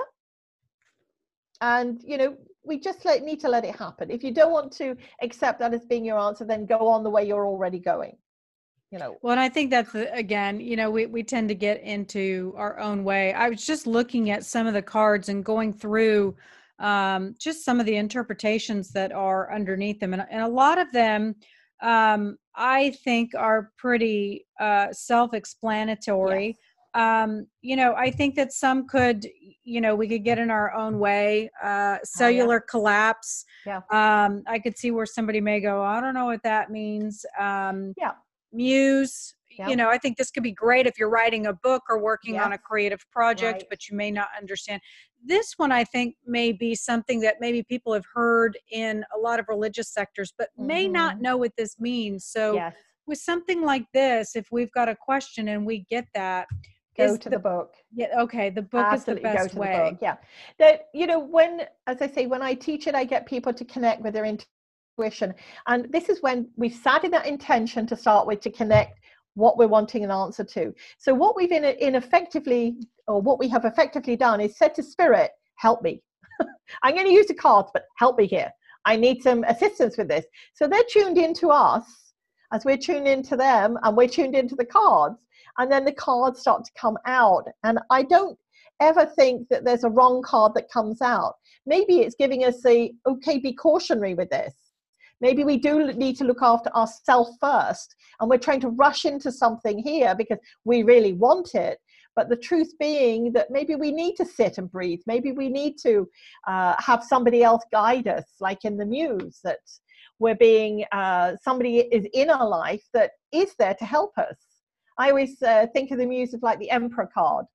And, you know, we just let, need to let it happen. If you don't want to accept that as being your answer, then go on the way you're already going. You know. Well, and I think that's again, you know, we, we tend to get into our own way. I was just looking at some of the cards and going through um, just some of the interpretations that are underneath them. And, and a lot of them um, I think are pretty uh, self-explanatory. Yes. Um, you know, I think that some could, you know, we could get in our own way. Uh, cellular oh, yeah. collapse. Yeah. Um, I could see where somebody may go, I don't know what that means. Um, yeah. Muse. Yep. You know, I think this could be great if you're writing a book or working on a creative project, right. but you may not understand. This one, I think, may be something that maybe people have heard in a lot of religious sectors, but mm-hmm. may not mm-hmm. know what this means. So, yes. with something like this, if we've got a question and we get that, go to the, the, book. Yeah okay the book Absolutely is the best way the yeah. That you know when as i say when i teach it i get people to connect with their intuition. And this is when we've sat in that intention to start with to connect what we're wanting an answer to. So what we've in, in effectively or what we have effectively done is said to spirit help me. I'm going to use the cards but help me here. I need some assistance with this. So they're tuned into us as we're tuned into them and we're tuned into the cards and then the cards start to come out. And I don't ever think that there's a wrong card that comes out. Maybe it's giving us a, okay, be cautionary with this. Maybe we do need to look after ourselves first, and we're trying to rush into something here because we really want it. But the truth being that maybe we need to sit and breathe. Maybe we need to uh, have somebody else guide us, like in the muse, that we're being, uh, somebody is in our life that is there to help us. I always uh, think of the muse of like the emperor card,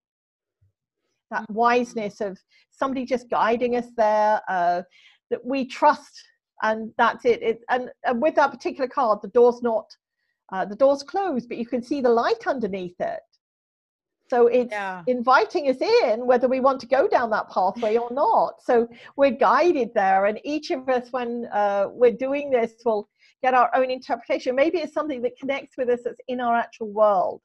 that mm. wiseness of somebody just guiding us there, uh, that we trust, and that's it. it and, and, with that particular card, the door's not, uh, the door's closed, but you can see the light underneath it. So it's yeah. inviting us in whether we want to go down that pathway or not. So we're guided there, and each of us, when uh, we're doing this, will get our own interpretation. Maybe it's something that connects with us that's in our actual world.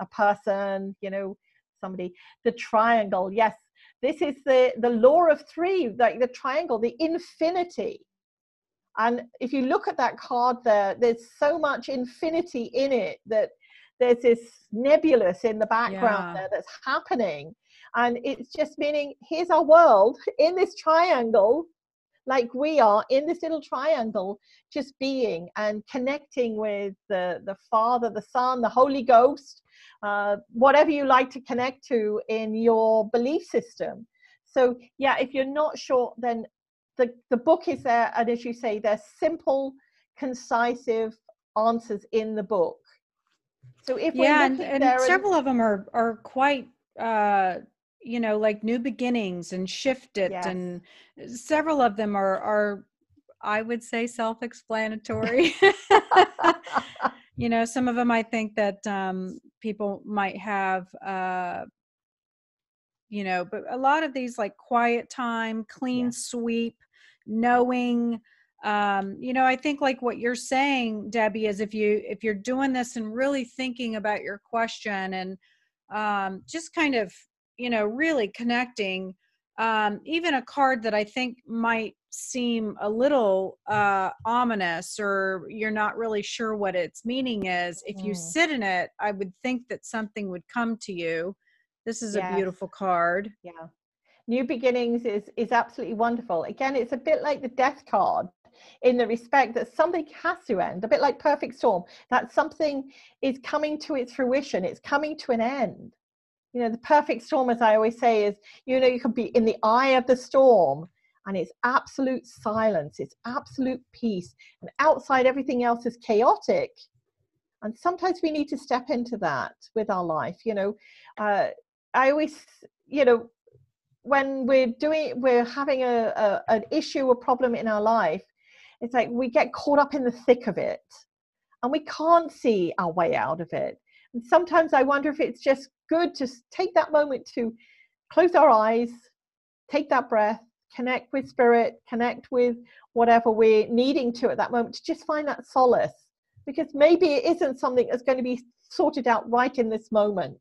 A person, you know, somebody. The triangle, yes. This is the, the law of three, like the triangle, the infinity. And if you look at that card there, there's so much infinity in it that there's this nebulous in the background yeah. there that's happening. And it's just meaning here's our world in this triangle like we are in this little triangle just being and connecting with the the father the son the holy ghost uh, whatever you like to connect to in your belief system. So yeah if you're not sure then the the book is there and as you say there's simple concisive answers in the book. So if yeah and, and several of them are are quite uh you know like new beginnings and shift it yes. and several of them are are i would say self-explanatory you know some of them i think that um people might have uh you know but a lot of these like quiet time clean yeah. sweep knowing um you know i think like what you're saying debbie is if you if you're doing this and really thinking about your question and um just kind of you know really connecting um, even a card that i think might seem a little uh, ominous or you're not really sure what its meaning is if you mm. sit in it i would think that something would come to you. This is a beautiful card. Yeah. New beginnings is is absolutely wonderful. Again it's a bit like the death card in the respect that something has to end a bit like perfect storm that something is coming to its fruition it's coming to an end you know the perfect storm as i always say is you know you can be in the eye of the storm and it's absolute silence it's absolute peace and outside everything else is chaotic. And sometimes we need to step into that with our life you know. Uh, i always you know when we're doing we're having a, a an issue a problem in our life it's like we get caught up in the thick of it and we can't see our way out of it and sometimes i wonder if it's just good to take that moment to close our eyes, take that breath, connect with spirit, connect with whatever we're needing to at that moment to just find that solace. Because maybe it isn't something that's going to be sorted out right in this moment.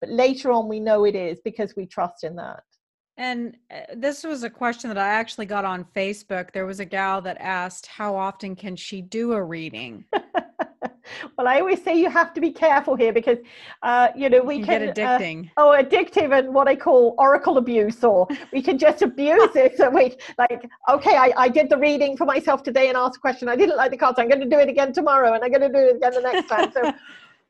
But later on, we know it is because we trust in that. And uh, this was a question that I actually got on Facebook. There was a gal that asked, How often can she do a reading? well, I always say you have to be careful here because, uh, you know, we You can get uh, oh, addictive and what I call oracle abuse, or we can just abuse it. So we like, okay, I, I did the reading for myself today and asked a question. I didn't like the cards. I'm going to do it again tomorrow, and I'm going to do it again the next time. So,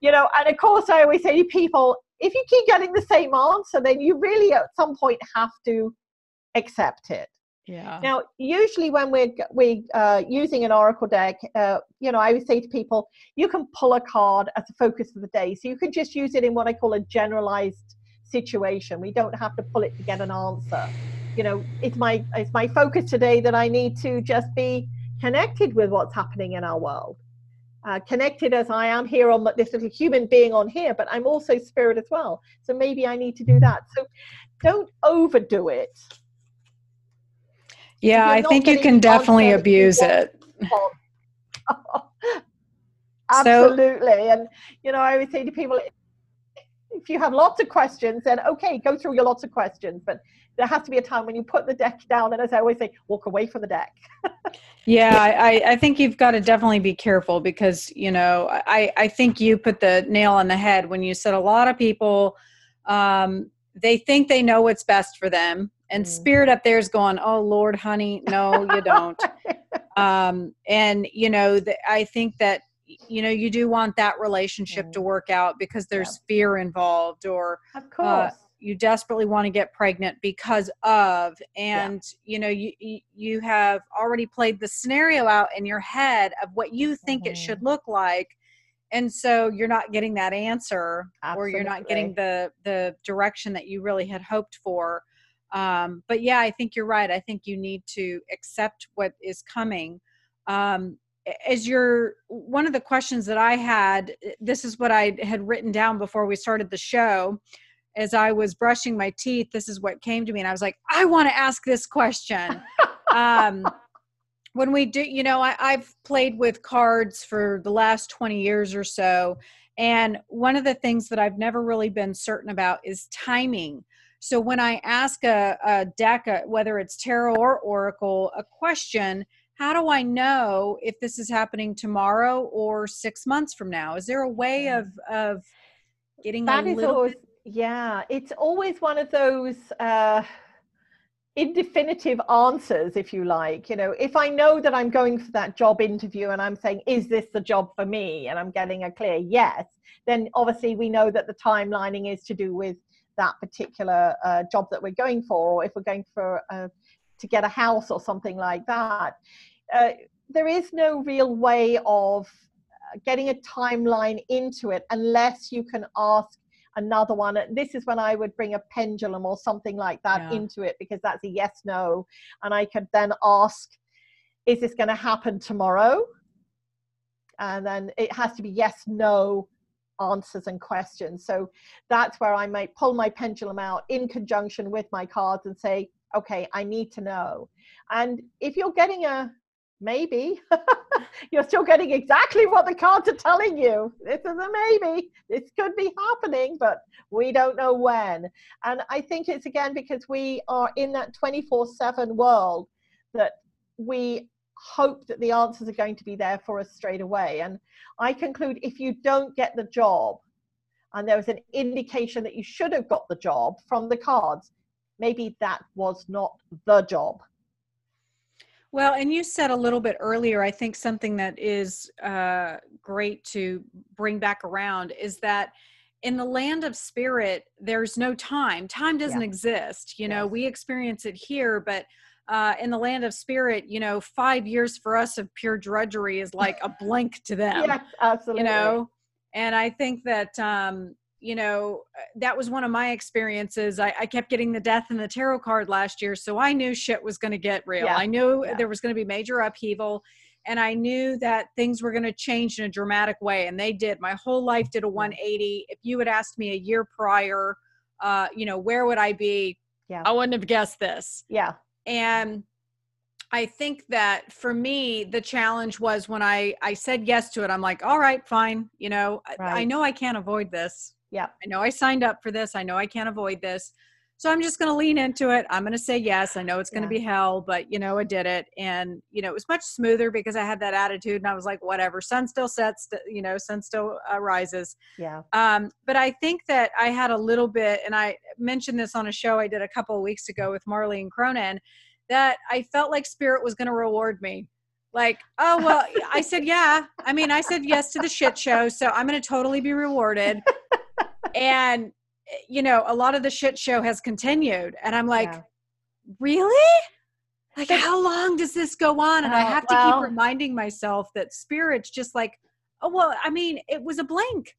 you know, and of course, I always say to people, if you keep getting the same answer, then you really at some point have to accept it. Yeah. Now, usually when we're we uh, using an oracle deck, uh, you know, I would say to people, you can pull a card as a focus of the day, so you can just use it in what I call a generalized situation. We don't have to pull it to get an answer. You know, it's my it's my focus today that I need to just be connected with what's happening in our world. Uh, connected as I am here on this little human being on here, but I'm also spirit as well. So maybe I need to do that. So don't overdo it. Yeah, I think you can definitely answer that you abuse it. Absolutely. and, you know, I always say to people, if you have lots of questions, then okay, go through your lots of questions. But there has to be a time when you put the deck down, and as I always say, walk away from the deck. Yeah, I, I- I think you've got to definitely be careful because, you know, I, I think you put the nail on the head when you said a lot of people, um, they think they know what's best for them. And Mm. spirit up there is going, oh, Lord, honey, no, you don't. um, and, you know, the, I think that, you know, you do want that relationship Mm. to work out because there's fear involved or of course. you desperately want to get pregnant because of and you know you you- you have already played the scenario out in your head of what you think it should look like and so you're not getting that answer or you're not getting the the direction that you really had hoped for um, but yeah i think you're right i think you need to accept what is coming um, as your one of the questions that i had this is what i had written down before we started the show as I was brushing my teeth, this is what came to me. And I was like, I want to ask this question. um, when we do, you know, I, I've played with cards for the last 20 years or so. And one of the things that I've never really been certain about is timing. So when I ask a, a deck, uh, whether it's tarot or oracle, a question, how do I know if this is happening tomorrow or six months from now? Is there a way of of getting that a is little always bit yeah it's always one of those uh indefinitive answers if you like you know if i know that i'm going for that job interview and i'm saying is this the job for me and i'm getting a clear yes then obviously we know that the timelining is to do with that particular uh, job that we're going for or if we're going for uh, to get a house or something like that uh, there is no real way of uh, getting a timeline into it unless you can ask another one. This is when I would bring a pendulum or something like that Yeah. into it because that's a yes no. And I could then ask, is this going to happen tomorrow? And then it has to be yes no answers and questions. So that's where I might pull my pendulum out in conjunction with my cards and say, okay, I need to know. And if you're getting a maybe, you're still getting exactly what the cards are telling you. This is a maybe. This could be happening, but we don't know when. And I think it's again because we are in that 24 7 world that we hope that the answers are going to be there for us straight away. And I conclude if you don't get the job and there was an indication that you should have got the job from the cards, maybe that was not the job. Well, and you said a little bit earlier, I think something that is uh, great to bring back around is that in the land of spirit, there's no time. Time doesn't Yeah. exist. You know, we experience it here, but uh, in the land of spirit, you know, five years for us of pure drudgery is like a blink to them. yes, absolutely. you know and i think that um you know uh, that was one of my experiences I, I kept getting the death in the tower card last year so i knew shit was going to get real Yeah, i knew yeah. there was going to be major upheaval and i knew that things were going to change in a dramatic way and they did my whole life did a 180 if you had asked me a year prior uh you know where would i be Yeah. i wouldn't have guessed this Yeah. And i think that for me the challenge was when i i said yes to it i'm like all right fine you know I- i know i can't avoid this Yeah. i know i signed up for this i know i can't avoid this So I'm just going to lean into it. I'm going to say yes. I know it's going to Yeah. be hell, but you know, I did it. And, you know, it was much smoother because I had that attitude and I was like, whatever, sun still sets, you know, sun still uh, rises. Yeah. Um, but I think that I had a little bit, and I mentioned this on a show I did a couple of weeks ago with Marlene Cronin, that I felt like spirit was going to reward me. Like, oh, well, I said, yeah. I mean, I said yes to the shit show, so I'm going to totally be rewarded. and, you know, a lot of the shit show has continued. And I'm like, Yeah. really? Like, how long does this go on? And I Uh, have to well- keep reminding myself that spirit's just like, oh, well, I mean, it was a blink.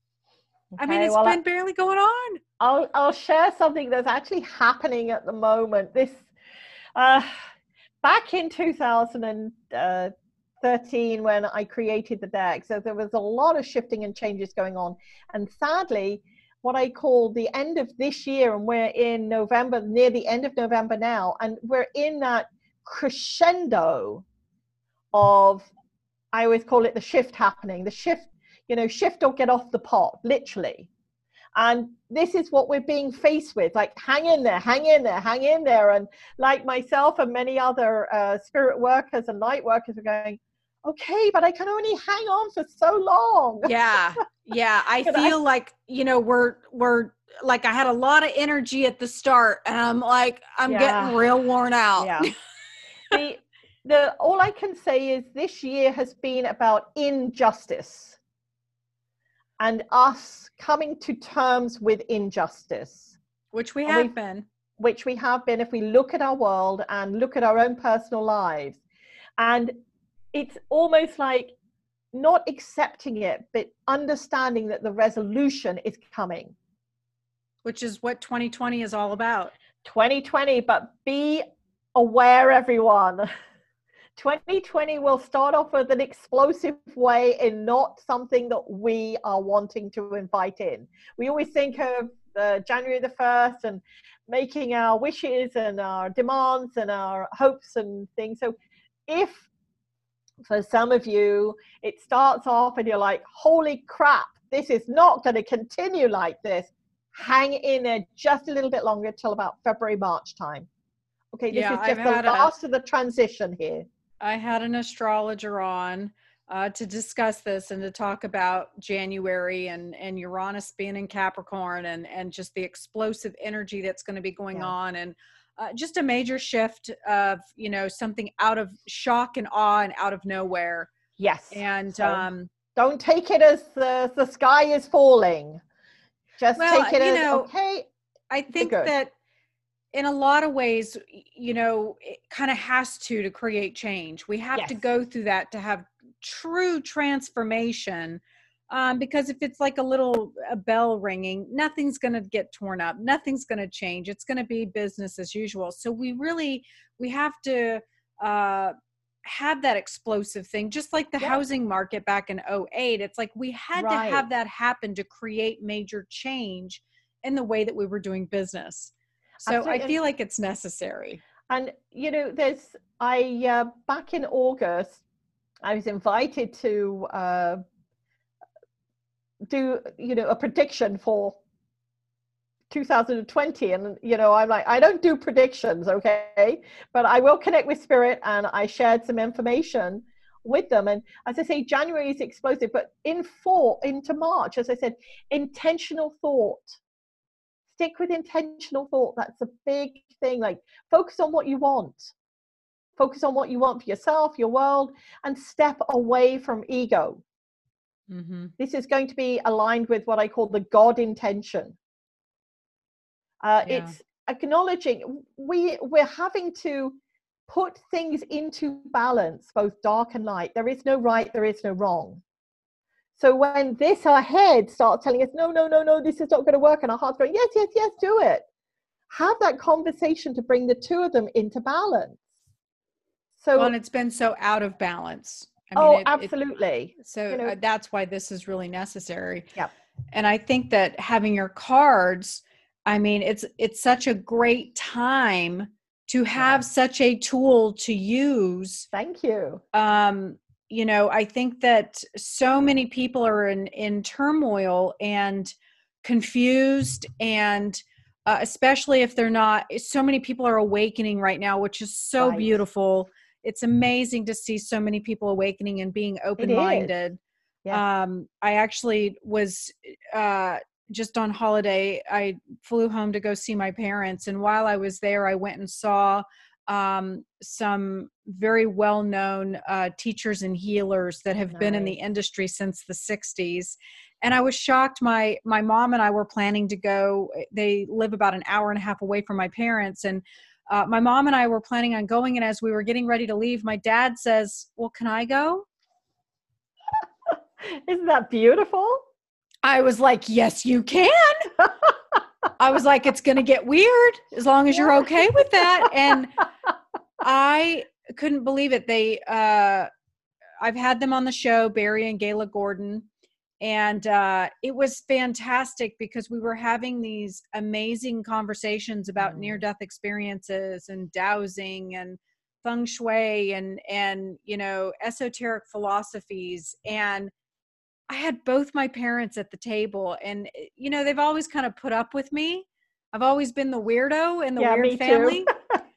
I mean, Okay, it's well, been barely going on. I'll I'll share something that's actually happening at the moment. This uh, back in 2013 when I created the deck, so there was a lot of shifting and changes going on, and sadly, what I call the end of this year, and we're in November, near the end of November now, and we're in that crescendo of I always call it the shift happening. The shift, you know, shift or get off the pot, literally. And this is what we're being faced with. Like, hang in there, hang in there, hang in there. And like myself and many other uh, spirit workers and light workers are going, okay, but I can only hang on for so long. Yeah. Yeah. I But I- feel like, you know, we're, we're, like I had a lot of energy at the start and I'm like, I'm Yeah. getting real worn out. Yeah. the, the, all I can say is this year has been about injustice and us coming to terms with injustice. Which we have been. which we have been if we look at our world and look at our own personal lives. And it's almost like not accepting it, but understanding that the resolution is coming. Which is what 2020 is all about. 2020, but be aware, everyone. 2020 will start off with an explosive way and not something that we are wanting to invite in. We always think of uh, January the 1st and making our wishes and our demands and our hopes and things. So, if for some of you it starts off and you're like, holy crap, this is not going to continue like this, hang in there just a little bit longer till about February, March time. Okay, this Yeah, is I've just the had a- last of the transition here. I had an astrologer on uh, to discuss this and to talk about January and and Uranus being in Capricorn and and just the explosive energy that's going to be going Yeah. on and uh, just a major shift of you know something out of shock and awe and out of nowhere Yes. and So, um don't take it as the, the sky is falling. Just Well, take it you as know, okay. I think that in a lot of ways, you know, it kind of has to to create change. We have to go through that to have true transformation. Um, because if it's like a little a bell ringing, nothing's going to get torn up. Nothing's going to change. It's going to be business as usual. So we really we have to uh, have that explosive thing, just like the Yeah. housing market back in 08. It's like we had to have that happen to create major change in the way that we were doing business. So Absolutely, I feel like it's necessary. And you know, there's I uh, back in August, I was invited to uh, do you know a prediction for 2020, and you know, I'm like, I don't do predictions, okay, but I will connect with Spirit, and I shared some information with them. And as I say, January is explosive, but in fall into March, as I said, intentional thought. Stick with intentional thought. That's a big thing. Like focus on what you want focus on what you want for yourself your world and step away from ego Mm-hmm. this is going to be aligned with what i call the god intention uh, Yeah. it's acknowledging we we're having to put things into balance both dark and light there is no right there is no wrong so when this our head starts telling us no no no no this is not going to work and our heart's going yes yes yes do it have that conversation to bring the two of them into balance so Well, and it's been so out of balance. I oh it- it- absolutely so you know- uh, that's why this is really necessary. Yep. And I think that having your cards, I mean, it's it's such a great time to have such a tool to use thank you um you know i think that so many people are in in turmoil and confused and uh, especially if they're not. So many people are awakening right now, which is so Right. beautiful. It's amazing to see so many people awakening and being open minded. Yeah. Um, I actually was uh, just on holiday. I flew home to go see my parents, and while I was there, I went and saw um, some very well known uh, teachers and healers that have been in the industry since the 60s. And I was shocked. My my mom and I were planning to go. They live about an hour and a half away from my parents, and uh, my mom and I were planning on going. And as we were getting ready to leave, my dad says, "Well, can I go?" Isn't that beautiful? I was like, "Yes, you can." I was like, "It's going to get weird as long as you're okay with that." And I couldn't believe it. They, uh, I've had them on the show, Barry and Gayla Gordon, and uh, it was fantastic because we were having these amazing conversations about Mm. near-death experiences and dowsing and feng shui and and you know esoteric philosophies and I had both my parents at the table and eh, you know they've always kind of put up with me. I've always been the weirdo in the Yeah, weird family.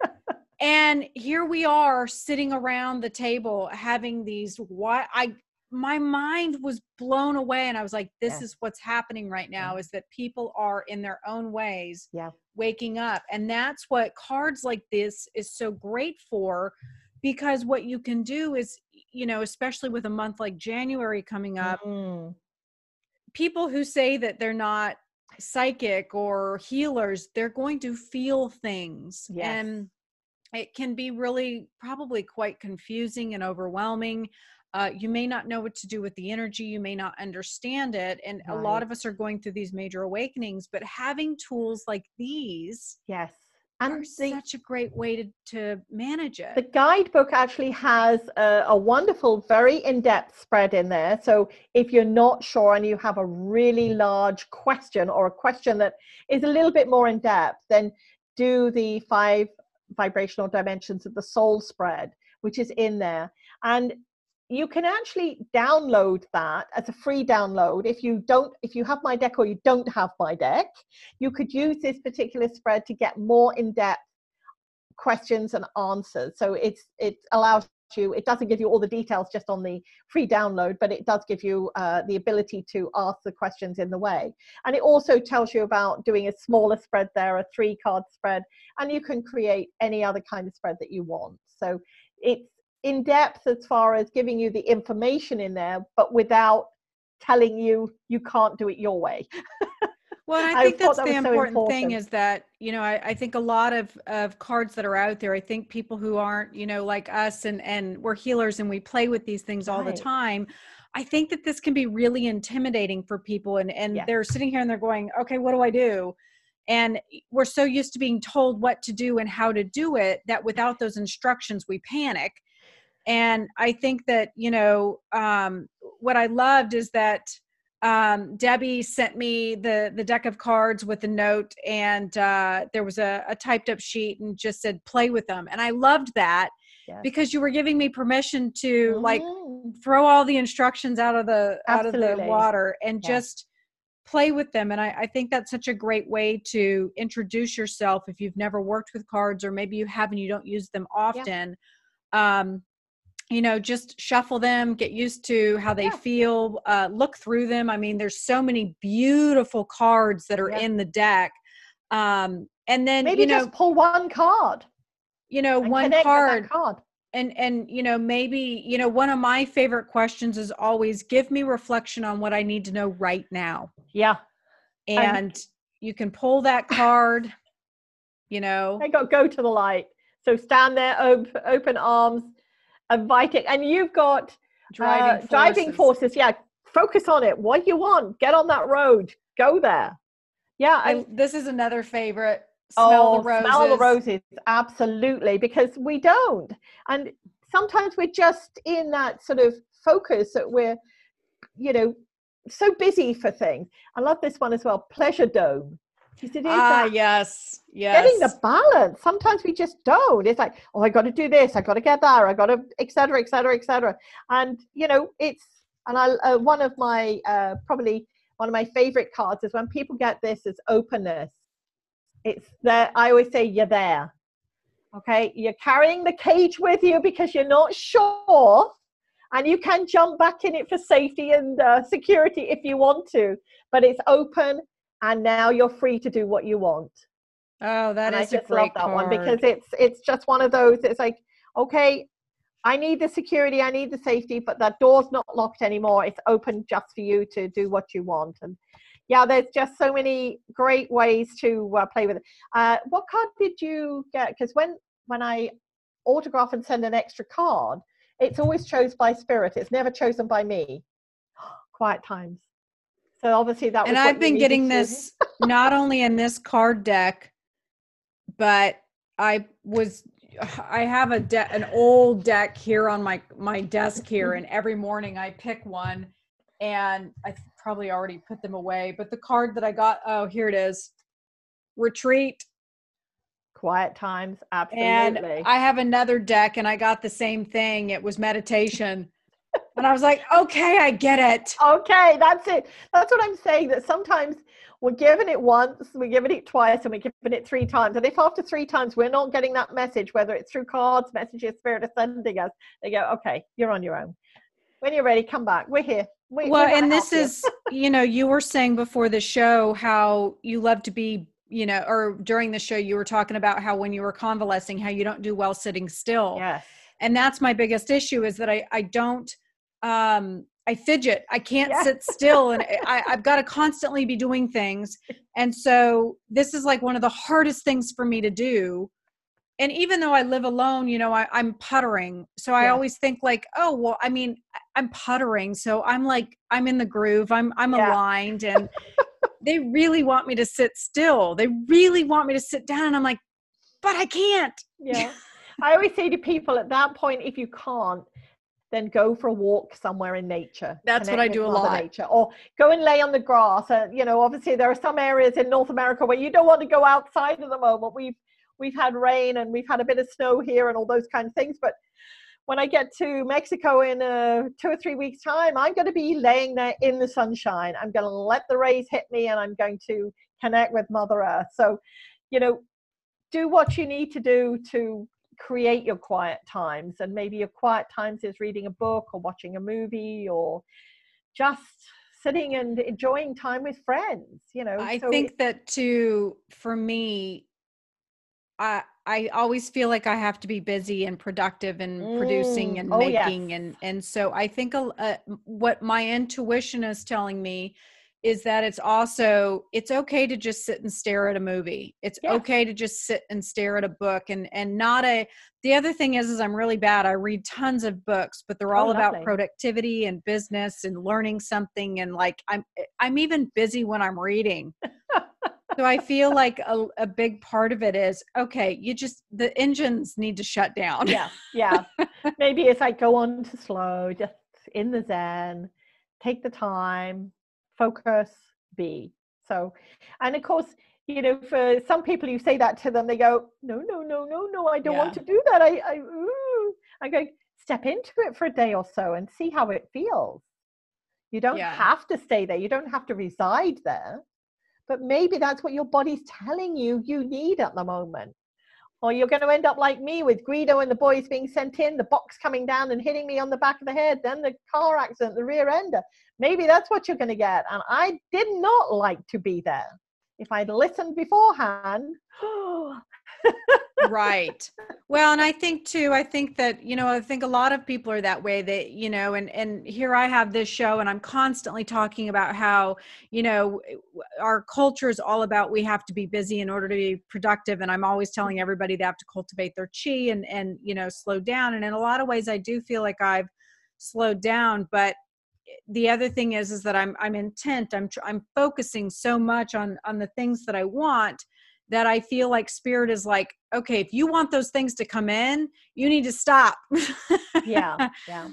and here we are sitting around the table having these what I my mind was blown away and I was like this Yeah. is what's happening right now is that people are in their own ways Yeah. waking up and that's what cards like this is so great for because what you can do is you know especially with a month like January coming up Mm. people who say that they're not psychic or healers they're going to feel things Yes. and it can be really probably quite confusing and overwhelming uh, you may not know what to do with the energy you may not understand it and a lot of us are going through these major awakenings but having tools like these Yes. are And the, such a great way to, to manage it the guidebook actually has a, a wonderful, very in depth spread in there. So if you're not sure and you have a really large question or a question that is a little bit more in depth, then do the five vibrational dimensions of the soul spread, which is in there. And you can actually download that as a free download. If you don't if you have my deck or you don't have my deck you could use this particular spread to get more in-depth questions and answers. So it's it allows you it doesn't give you all the details just on the free download but it does give you uh, the ability to ask the questions in the way. And it also tells you about doing a smaller spread there a three card spread and you can create any other kind of spread that you want. So it's in depth as far as giving you the information in there but without telling you you can't do it your way Well, I I think thought that's that the was so important, thing is that, you know, I, I think a lot of, of cards that are out there, I think people who aren't, you know, like us and, and we're healers and we play with these things all the time. I think that this can be really intimidating for people and, and they're sitting here and they're going, okay, what do I do? And we're so used to being told what to do and how to do it that without those instructions, we panic. And I think that, you know, um, what I loved is that um, Debbie sent me the the deck of cards with a note, and uh, there was a, a typed up sheet and just said play with them, and I loved that Yes. because you were giving me permission to like Mhm. throw all the instructions out of the out of the water and Yeah. just play with them and I, I think that's such a great way to introduce yourself if you've never worked with cards or maybe you have and you don't use them often um you know just shuffle them get used to how they Yeah. feel uh look through them i mean there's so many beautiful cards that are Yeah. in the deck um and then maybe you know just pull one card you know one card card and and you know maybe you know one of my favorite questions is always give me reflection on what i need to know right now yeah and you can pull that card you know I got go to the light. So stand there, open, open arms, invite it, and you've got driving uh, forces. driving forces. Yeah, focus on it. What you want? Get on that road. Go there. Yeah, and this is another favorite smell oh, the roses smell the roses. Absolutely, because we don't, and sometimes we're just in that sort of focus that we're, you know, so busy for things. I love this one as well. Pleasure dome. Because it is ah that yes yes getting the balance. Sometimes we just don't. It's like, oh, I got to do this. I got to get there. I got to, et cetera, et cetera, et cetera. And you know, it's and I uh, one of my uh, probably one of my favorite cards is when people get this as openness. It's there. I always say you're there. Okay, you're carrying the cage with you because you're not sure, and you can jump back in it for safety and uh, security if you want to. But it's open, and now you're free to do what you want. Oh, that and is I a just great love that card. one because it's it's just one of those. It's like, okay, I need the security, I need the safety, but that door's not locked anymore. It's open just for you to do what you want. And yeah, there's just so many great ways to uh, play with it. Uh, what card did you get? Because when when I autograph and send an extra card, it's always chosen by spirit. It's never chosen by me. Quiet times. So obviously that. and I've been getting this not only in this card deck, but I was I have a de- an old deck here on my my desk here, and every morning I pick one, and I probably already put them away. But the card that I got, oh, here it is, retreat. Quiet times, absolutely. And. I have another deck, and I got the same thing. It was meditation, and I was like, okay, I get it. Okay, that's it. That's what I'm saying. That sometimes we're giving it once, we're giving it twice, and we're giving it three times. And if after three times we're not getting that message, whether it's through cards, messages, spirit is sending us, they go, okay, you're on your own. When you're ready, come back. We're here. We, we well and this you. is you know you were saying before the show how you love to be you know or during the show you were talking about how when you were convalescing how you don't do well sitting still yes. and that's my biggest issue is that i i don't um i fidget i can't Yeah. sit still and I, i've got to constantly be doing things and so this is like one of the hardest things for me to do and even though i live alone you know I, i'm puttering so i Yeah. always think like oh well i mean i'm puttering so i'm like i'm in the groove i'm i'm Yeah. aligned and they really want me to sit still they really want me to sit down and i'm like but i can't Yeah. I always say to people at that point, if you can't, then go for a walk somewhere in nature. That's what I do a lot. Nature, or go and lay on the grass. Uh, you know, obviously there are some areas in North America where you don't want to go outside at the moment. We've we've had rain and we've had a bit of snow here and all those kind of things. But when I get to Mexico in uh, two or three weeks' time, I'm going to be laying there in the sunshine. I'm going to let the rays hit me, and I'm going to connect with Mother Earth. So, you know, do what you need to do to create your quiet times and maybe your quiet times is reading a book or watching a movie or just sitting and enjoying time with friends you know I So think that too for me I I always feel like I have to be busy and productive and producing Mm, and oh, yes. making and and so I think a, uh, what my intuition is telling me is that it's also it's okay to just sit and stare at a movie. It's Yes. okay to just sit and stare at a book and and not a the other thing is is I'm really bad. I read tons of books, but they're Oh, all about productivity and business and learning something and like I'm I'm even busy when I'm reading. so I feel like a, a big part of it is okay, you just the engines need to shut down. yeah yeah maybe it's like go on to slow just in the zen take the time focus be. So and of course you know for some people you say that to them they go no no no no no i don't want to do that. I i ooh. i go step into it for a day or so and see how it feels. You don't Yeah. have to stay there. You don't have to reside there. But maybe that's what your body's telling you you need at the moment or you're going to end up like me with Guido and the boys being sent in, the box coming down and hitting me on the back of the head, then the car accident, the rear ender. Maybe that's what you're going to get. And I did not like to be there. If I'd listened beforehand, right. Well and i think too i think that you know i think a lot of people are that way that you know and and here i have this show and i'm constantly talking about how you know our culture is all about we have to be busy in order to be productive and i'm always telling everybody they have to cultivate their chi and and you know slow down and in a lot of ways i do feel like i've slowed down but eh, the other thing is is that i'm i'm intent i'm i'm focusing so much on on the things that i want that I feel like spirit is like, okay, if you want those things to come in, you need to stop. yeah, yeah.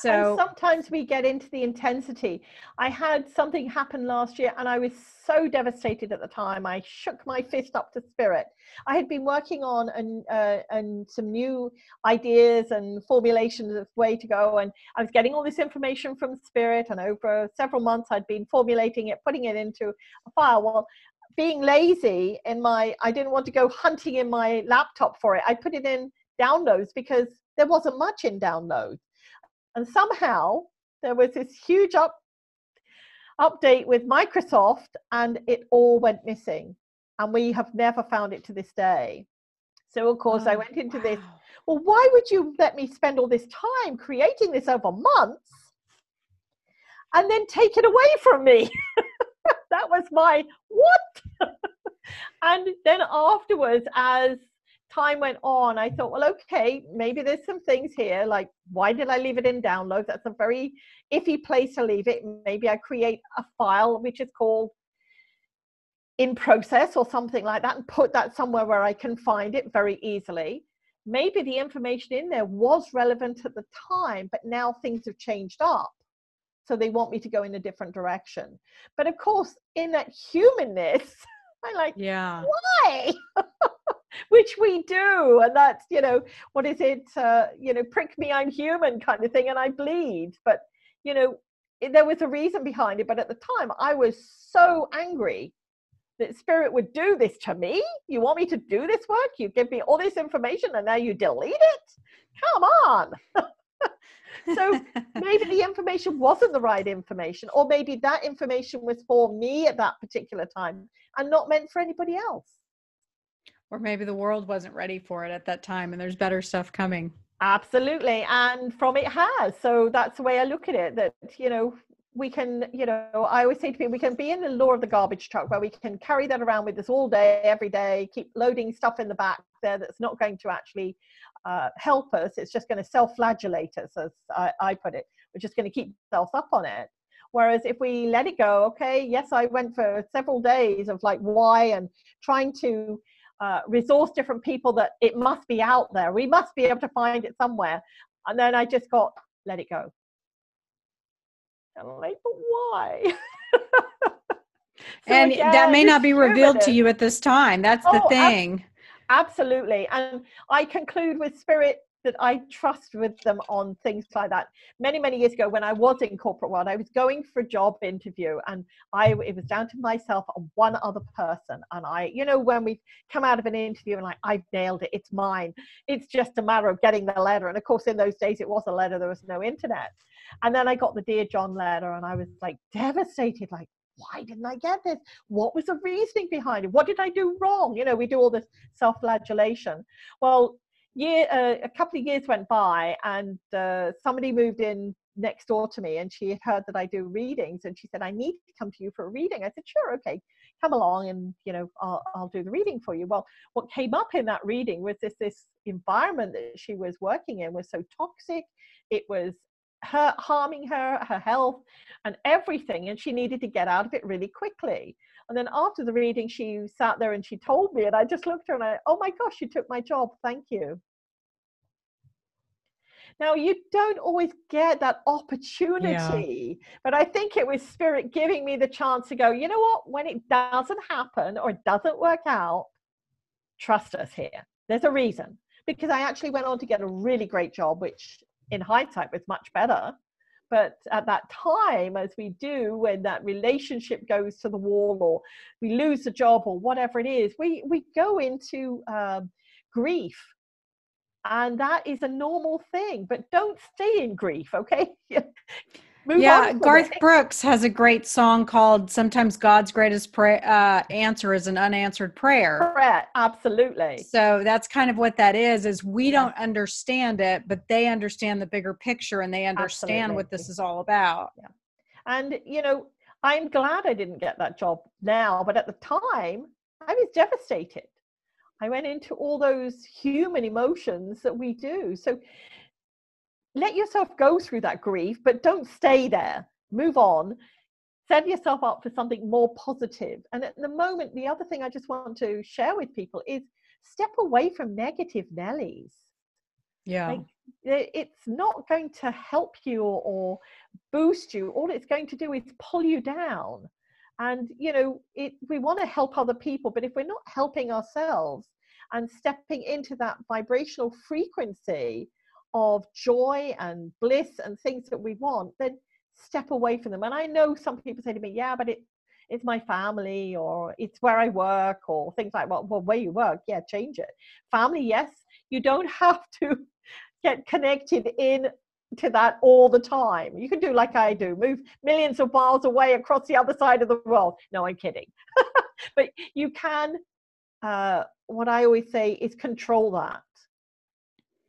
So and sometimes we get into the intensity. I had something happen last year and I was so devastated at the time. I shook my fist up to spirit. I had been working on an, uh, and some new ideas and formulations of way to go. And I was getting all this information from spirit. And over several months, I'd been formulating it, putting it into a firewall. Being lazy in my, I didn't want to go hunting in my laptop for it. I put it in downloads because there wasn't much in downloads. And somehow there was this huge up, update with Microsoft and it all went missing. And we have never found it to this day. So, of course, oh, I went into wow. this. Well, why would you let me spend all this time creating this over months and then take it away from me? that was my what? and then afterwards, as time went on, I thought, well, okay, maybe there's some things here. Like, why did I leave it in downloads? That's a very iffy place to leave it. Maybe I create a file which is called in process or something like that and put that somewhere where I can find it very easily. Maybe the information in there was relevant at the time, but now things have changed up. So they want me to go in a different direction. But of course, in that humanness, I like, yeah, why? which we do and that's you know what is it uh, you know prick me i'm human kind of thing and i bleed. But you know it, there was a reason behind it but at the time i was so angry that spirit would do this to me. You want me to do this work? You give me all this information and now you delete it? Come on so maybe the information wasn't the right information or maybe that information was for me at that particular time and not meant for anybody else or maybe the world wasn't ready for it at that time and there's better stuff coming. Absolutely. And from it has. So that's the way I look at it that, you know, we can, you know, I always say to people, we can be in the law of the garbage truck where we can carry that around with us all day, every day, keep loading stuff in the back there that's not going to actually uh, help us. It's just going to self flagellate us, as I, I put it. We're just going to keep ourselves up on it. Whereas if we let it go, okay, yes, I went for several days of like why and trying to uh, resource different people that it must be out there. We must be able to find it somewhere. And then I just got, let it go. And I'm like, but why? so and again, that may not be revealed to you at this time. That's the oh, thing. Ab- absolutely. And I conclude with spirit that I trust with them on things like that. Many, many years ago, when I was in corporate world, I was going for a job interview, and I it was down to myself and one other person. And I, you know, when we come out of an interview and like I've nailed it, it's mine. It's just a matter of getting the letter. And of course, in those days, it was a letter. There was no internet. And then I got the dear John letter, and I was like devastated, like why didn't I get this? What was the reasoning behind it? What did I do wrong? You know, we do all this self flagellation. Well, year uh, a couple of years went by and uh, somebody moved in next door to me and she had heard that I do readings and she said I need to come to you for a reading. I said sure okay come along and you know I'll, I'll do the reading for you. Well what came up in that reading was this this environment that she was working in was so toxic. It was her harming her her health and everything and she needed to get out of it really quickly and then after the reading, she sat there and she told me, and I just looked at her and I, oh my gosh, you took my job. Thank you. Now, you don't always get that opportunity, yeah. but I think it was Spirit giving me the chance to go, you know what, when it doesn't happen or it doesn't work out, trust us here. There's a reason. Because I actually went on to get a really great job, which in hindsight was much better but at that time as we do when that relationship goes to the wall or we lose a job or whatever it is we we go into um, grief. And that is a normal thing but don't stay in grief okay Move yeah, Garth it. Brooks has a great song called "Sometimes God's Greatest pray- uh, Answer is an Unanswered Prayer." Correct, absolutely. So that's kind of what that is. Is we don't understand it, but they understand the bigger picture and they understand absolutely. what this is all about. Yeah, and you know, I'm glad I didn't get that job now, but at the time, I was devastated. I went into all those human emotions that we do. So let yourself go through that grief, but don't stay there. Move on. Set yourself up for something more positive. And at the moment, the other thing I just want to share with people is step away from negative Nellies. Yeah. Like, it's not going to help you or, or boost you. All it's going to do is pull you down. And, you know, it, we want to help other people, but if we're not helping ourselves and stepping into that vibrational frequency, of joy and bliss and things that we want, then step away from them. And I know some people say to me, yeah, but it it's my family or it's where I work or things like well, well where you work, yeah, change it. Family, yes, you don't have to get connected in to that all the time. You can do like I do, move millions of miles away across the other side of the world. No, I'm kidding. but you can uh, what I always say is control that.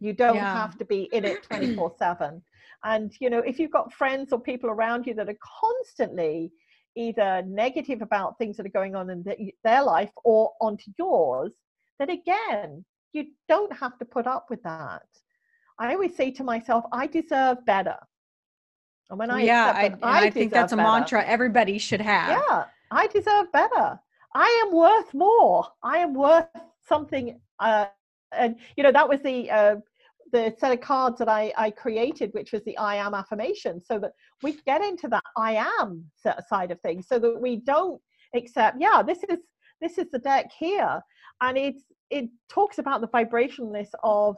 You don't yeah. have to be in it 24 7. And, you know, if you've got friends or people around you that are constantly either negative about things that are going on in the, their life or onto yours, then again, you don't have to put up with that. I always say to myself, I deserve better. And when I yeah, I, I, I think that's a better, mantra everybody should have. Yeah, I deserve better. I am worth more. I am worth something. Uh, and you know that was the uh, the set of cards that I, I created, which was the I am affirmation, so that we get into that I am side of things, so that we don't accept, yeah, this is this is the deck here, and it's it talks about the vibrationalness of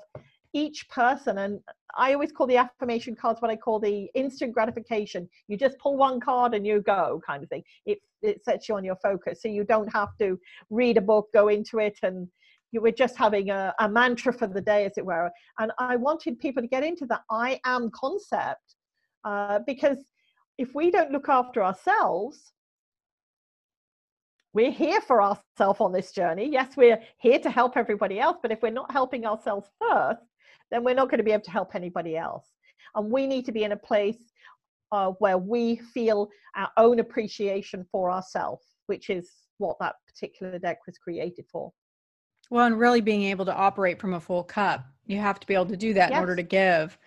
each person and i always call the affirmation cards what i call the instant gratification. You just pull one card and you go kind of thing. It it sets you on your focus so you don't have to read a book go into it and you were just having a, a mantra for the day, as it were. And I wanted people to get into that I am concept uh, because if we don't look after ourselves, we're here for ourselves on this journey. Yes, we're here to help everybody else, but if we're not helping ourselves first, then we're not going to be able to help anybody else. And we need to be in a place uh, where we feel our own appreciation for ourselves, which is what that particular deck was created for. Well, and really being able to operate from a full cup. You have to be able to do that yes. in order to give.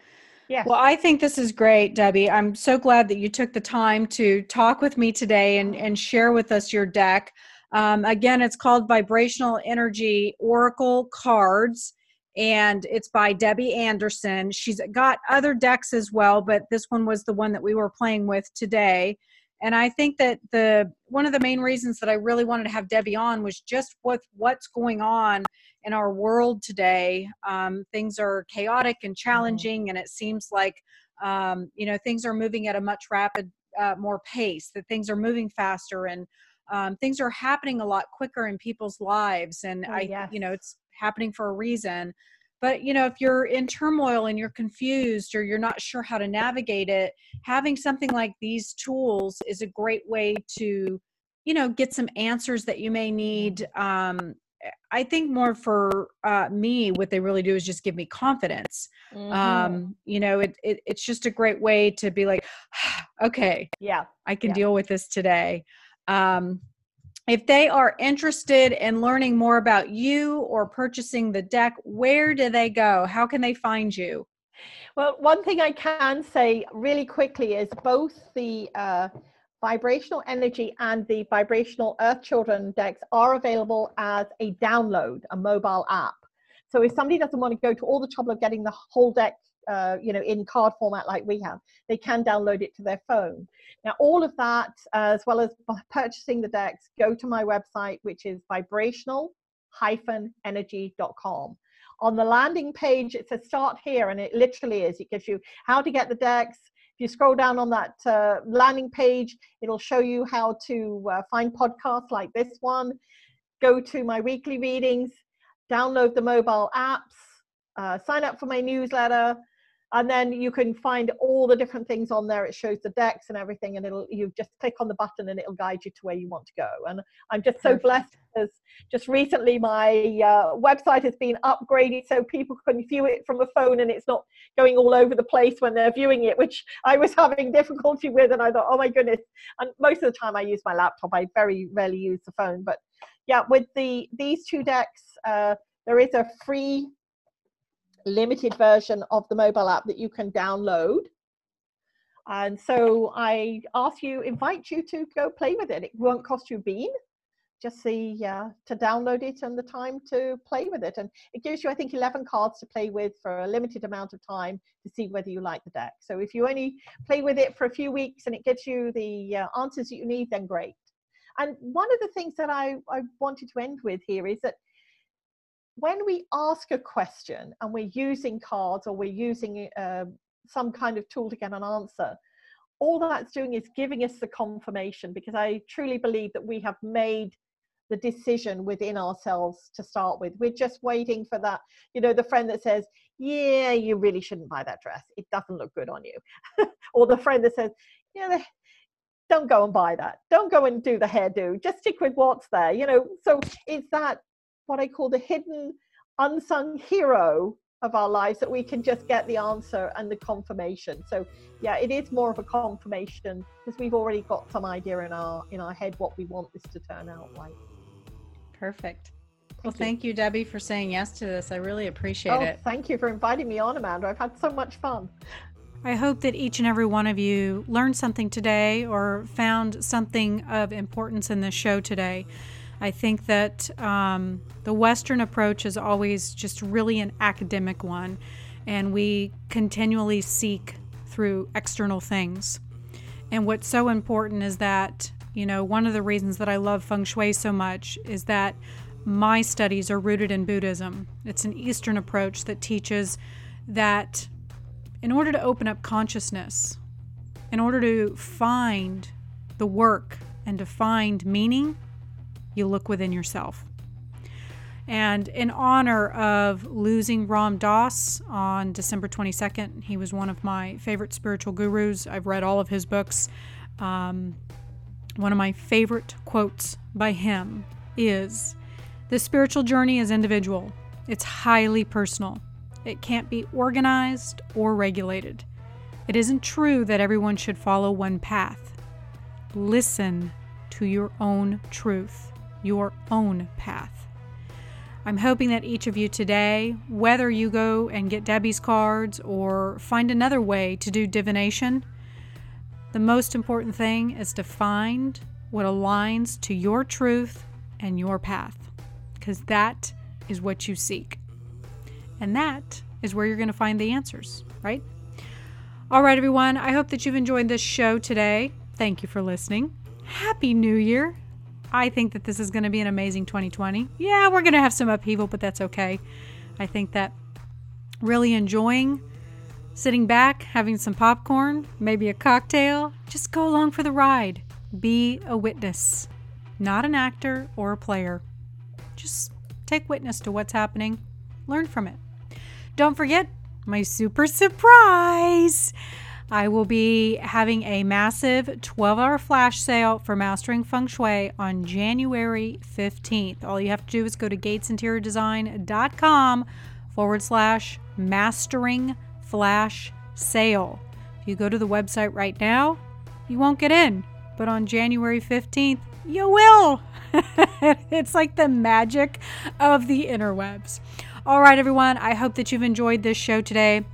Yeah. Well, I think this is great, Debbie. I'm so glad that you took the time to talk with me today and, and share with us your deck. Um, again, it's called Vibrational Energy Oracle Cards, and it's by Debbie Anderson. She's got other decks as well, but this one was the one that we were playing with today and i think that the one of the main reasons that i really wanted to have debbie on was just with what's going on in our world today um, things are chaotic and mm-hmm. challenging and it seems like um, you know things are moving at a much rapid uh, more pace that things are moving faster and um, things are happening a lot quicker in people's lives and oh, i yes. you know it's happening for a reason but you know if you're in turmoil and you're confused or you're not sure how to navigate it having something like these tools is a great way to you know get some answers that you may need um, i think more for uh, me what they really do is just give me confidence mm-hmm. um, you know it, it, it's just a great way to be like okay yeah i can yeah. deal with this today um, if they are interested in learning more about you or purchasing the deck, where do they go? How can they find you? Well, one thing I can say really quickly is both the uh, vibrational energy and the vibrational earth children decks are available as a download, a mobile app. So if somebody doesn't want to go to all the trouble of getting the whole deck uh, you know, in card format like we have, they can download it to their phone. Now, all of that, as well as purchasing the decks, go to my website, which is vibrational-energy.com. On the landing page, it says start here, and it literally is. It gives you how to get the decks. If you scroll down on that uh, landing page, it'll show you how to uh, find podcasts like this one. Go to my weekly readings, download the mobile apps, uh, sign up for my newsletter, and then you can find all the different things on there. It shows the decks and everything and it'll you just click on the button and it'll guide you to where you want to go. And i'm just so blessed because just recently my uh, website has been upgraded so people can view it from a phone and it's not going all over the place when they're viewing it which i was having difficulty with. And i thought oh my goodness. And most of the time i use my laptop. I very rarely use the phone. But yeah with the these two decks uh, there is a free limited version of the mobile app that you can download. And so I ask you, invite you to go play with it. It won't cost you a bean, just the uh, to download it and the time to play with it. And it gives you, I think, 11 cards to play with for a limited amount of time to see whether you like the deck. So if you only play with it for a few weeks and it gives you the uh, answers that you need, then great. And one of the things that I, I wanted to end with here is that when we ask a question and we're using cards or we're using uh, some kind of tool to get an answer, all that's doing is giving us the confirmation because I truly believe that we have made the decision within ourselves to start with. We're just waiting for that, you know, the friend that says, Yeah, you really shouldn't buy that dress. It doesn't look good on you. or the friend that says, Yeah, don't go and buy that. Don't go and do the hairdo. Just stick with what's there. You know, so it's that what I call the hidden unsung hero of our lives that we can just get the answer and the confirmation. So yeah, it is more of a confirmation because we've already got some idea in our in our head what we want this to turn out like. Perfect. Thank well, you. thank you, Debbie, for saying yes to this. I really appreciate oh, it. Thank you for inviting me on, Amanda. I've had so much fun. I hope that each and every one of you learned something today or found something of importance in this show today. I think that um, the Western approach is always just really an academic one, and we continually seek through external things. And what's so important is that, you know, one of the reasons that I love feng shui so much is that my studies are rooted in Buddhism. It's an Eastern approach that teaches that in order to open up consciousness, in order to find the work and to find meaning, you look within yourself. And in honor of losing Ram Dass on December 22nd, he was one of my favorite spiritual gurus. I've read all of his books. Um, one of my favorite quotes by him is The spiritual journey is individual, it's highly personal. It can't be organized or regulated. It isn't true that everyone should follow one path. Listen to your own truth your own path. I'm hoping that each of you today, whether you go and get Debbie's cards or find another way to do divination, the most important thing is to find what aligns to your truth and your path, because that is what you seek. And that is where you're going to find the answers, right? All right, everyone, I hope that you've enjoyed this show today. Thank you for listening. Happy New Year. I think that this is going to be an amazing 2020. Yeah, we're going to have some upheaval, but that's okay. I think that really enjoying sitting back, having some popcorn, maybe a cocktail, just go along for the ride. Be a witness, not an actor or a player. Just take witness to what's happening, learn from it. Don't forget my super surprise. I will be having a massive 12 hour flash sale for Mastering Feng Shui on January 15th. All you have to do is go to gatesinteriordesign.com forward slash mastering flash sale. If you go to the website right now, you won't get in, but on January 15th, you will. it's like the magic of the interwebs. All right, everyone, I hope that you've enjoyed this show today.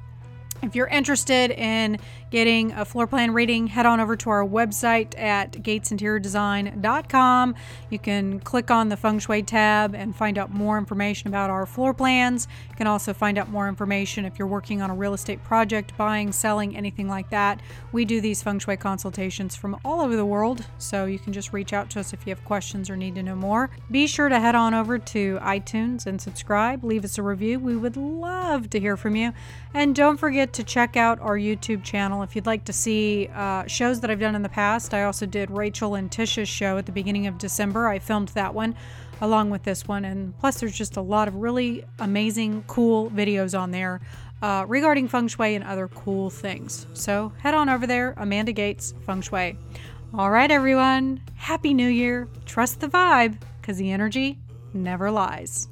If you're interested in getting a floor plan reading, head on over to our website at gatesinteriordesign.com. You can click on the feng shui tab and find out more information about our floor plans. You can also find out more information if you're working on a real estate project, buying, selling, anything like that. We do these feng shui consultations from all over the world, so you can just reach out to us if you have questions or need to know more. Be sure to head on over to iTunes and subscribe, leave us a review. We would love to hear from you. And don't forget to check out our YouTube if you'd like to see uh, shows that I've done in the past. I also did Rachel and Tisha's show at the beginning of December. I filmed that one along with this one. And plus, there's just a lot of really amazing, cool videos on there uh, regarding feng shui and other cool things. So head on over there, Amanda Gates Feng Shui. All right, everyone. Happy New Year. Trust the vibe because the energy never lies.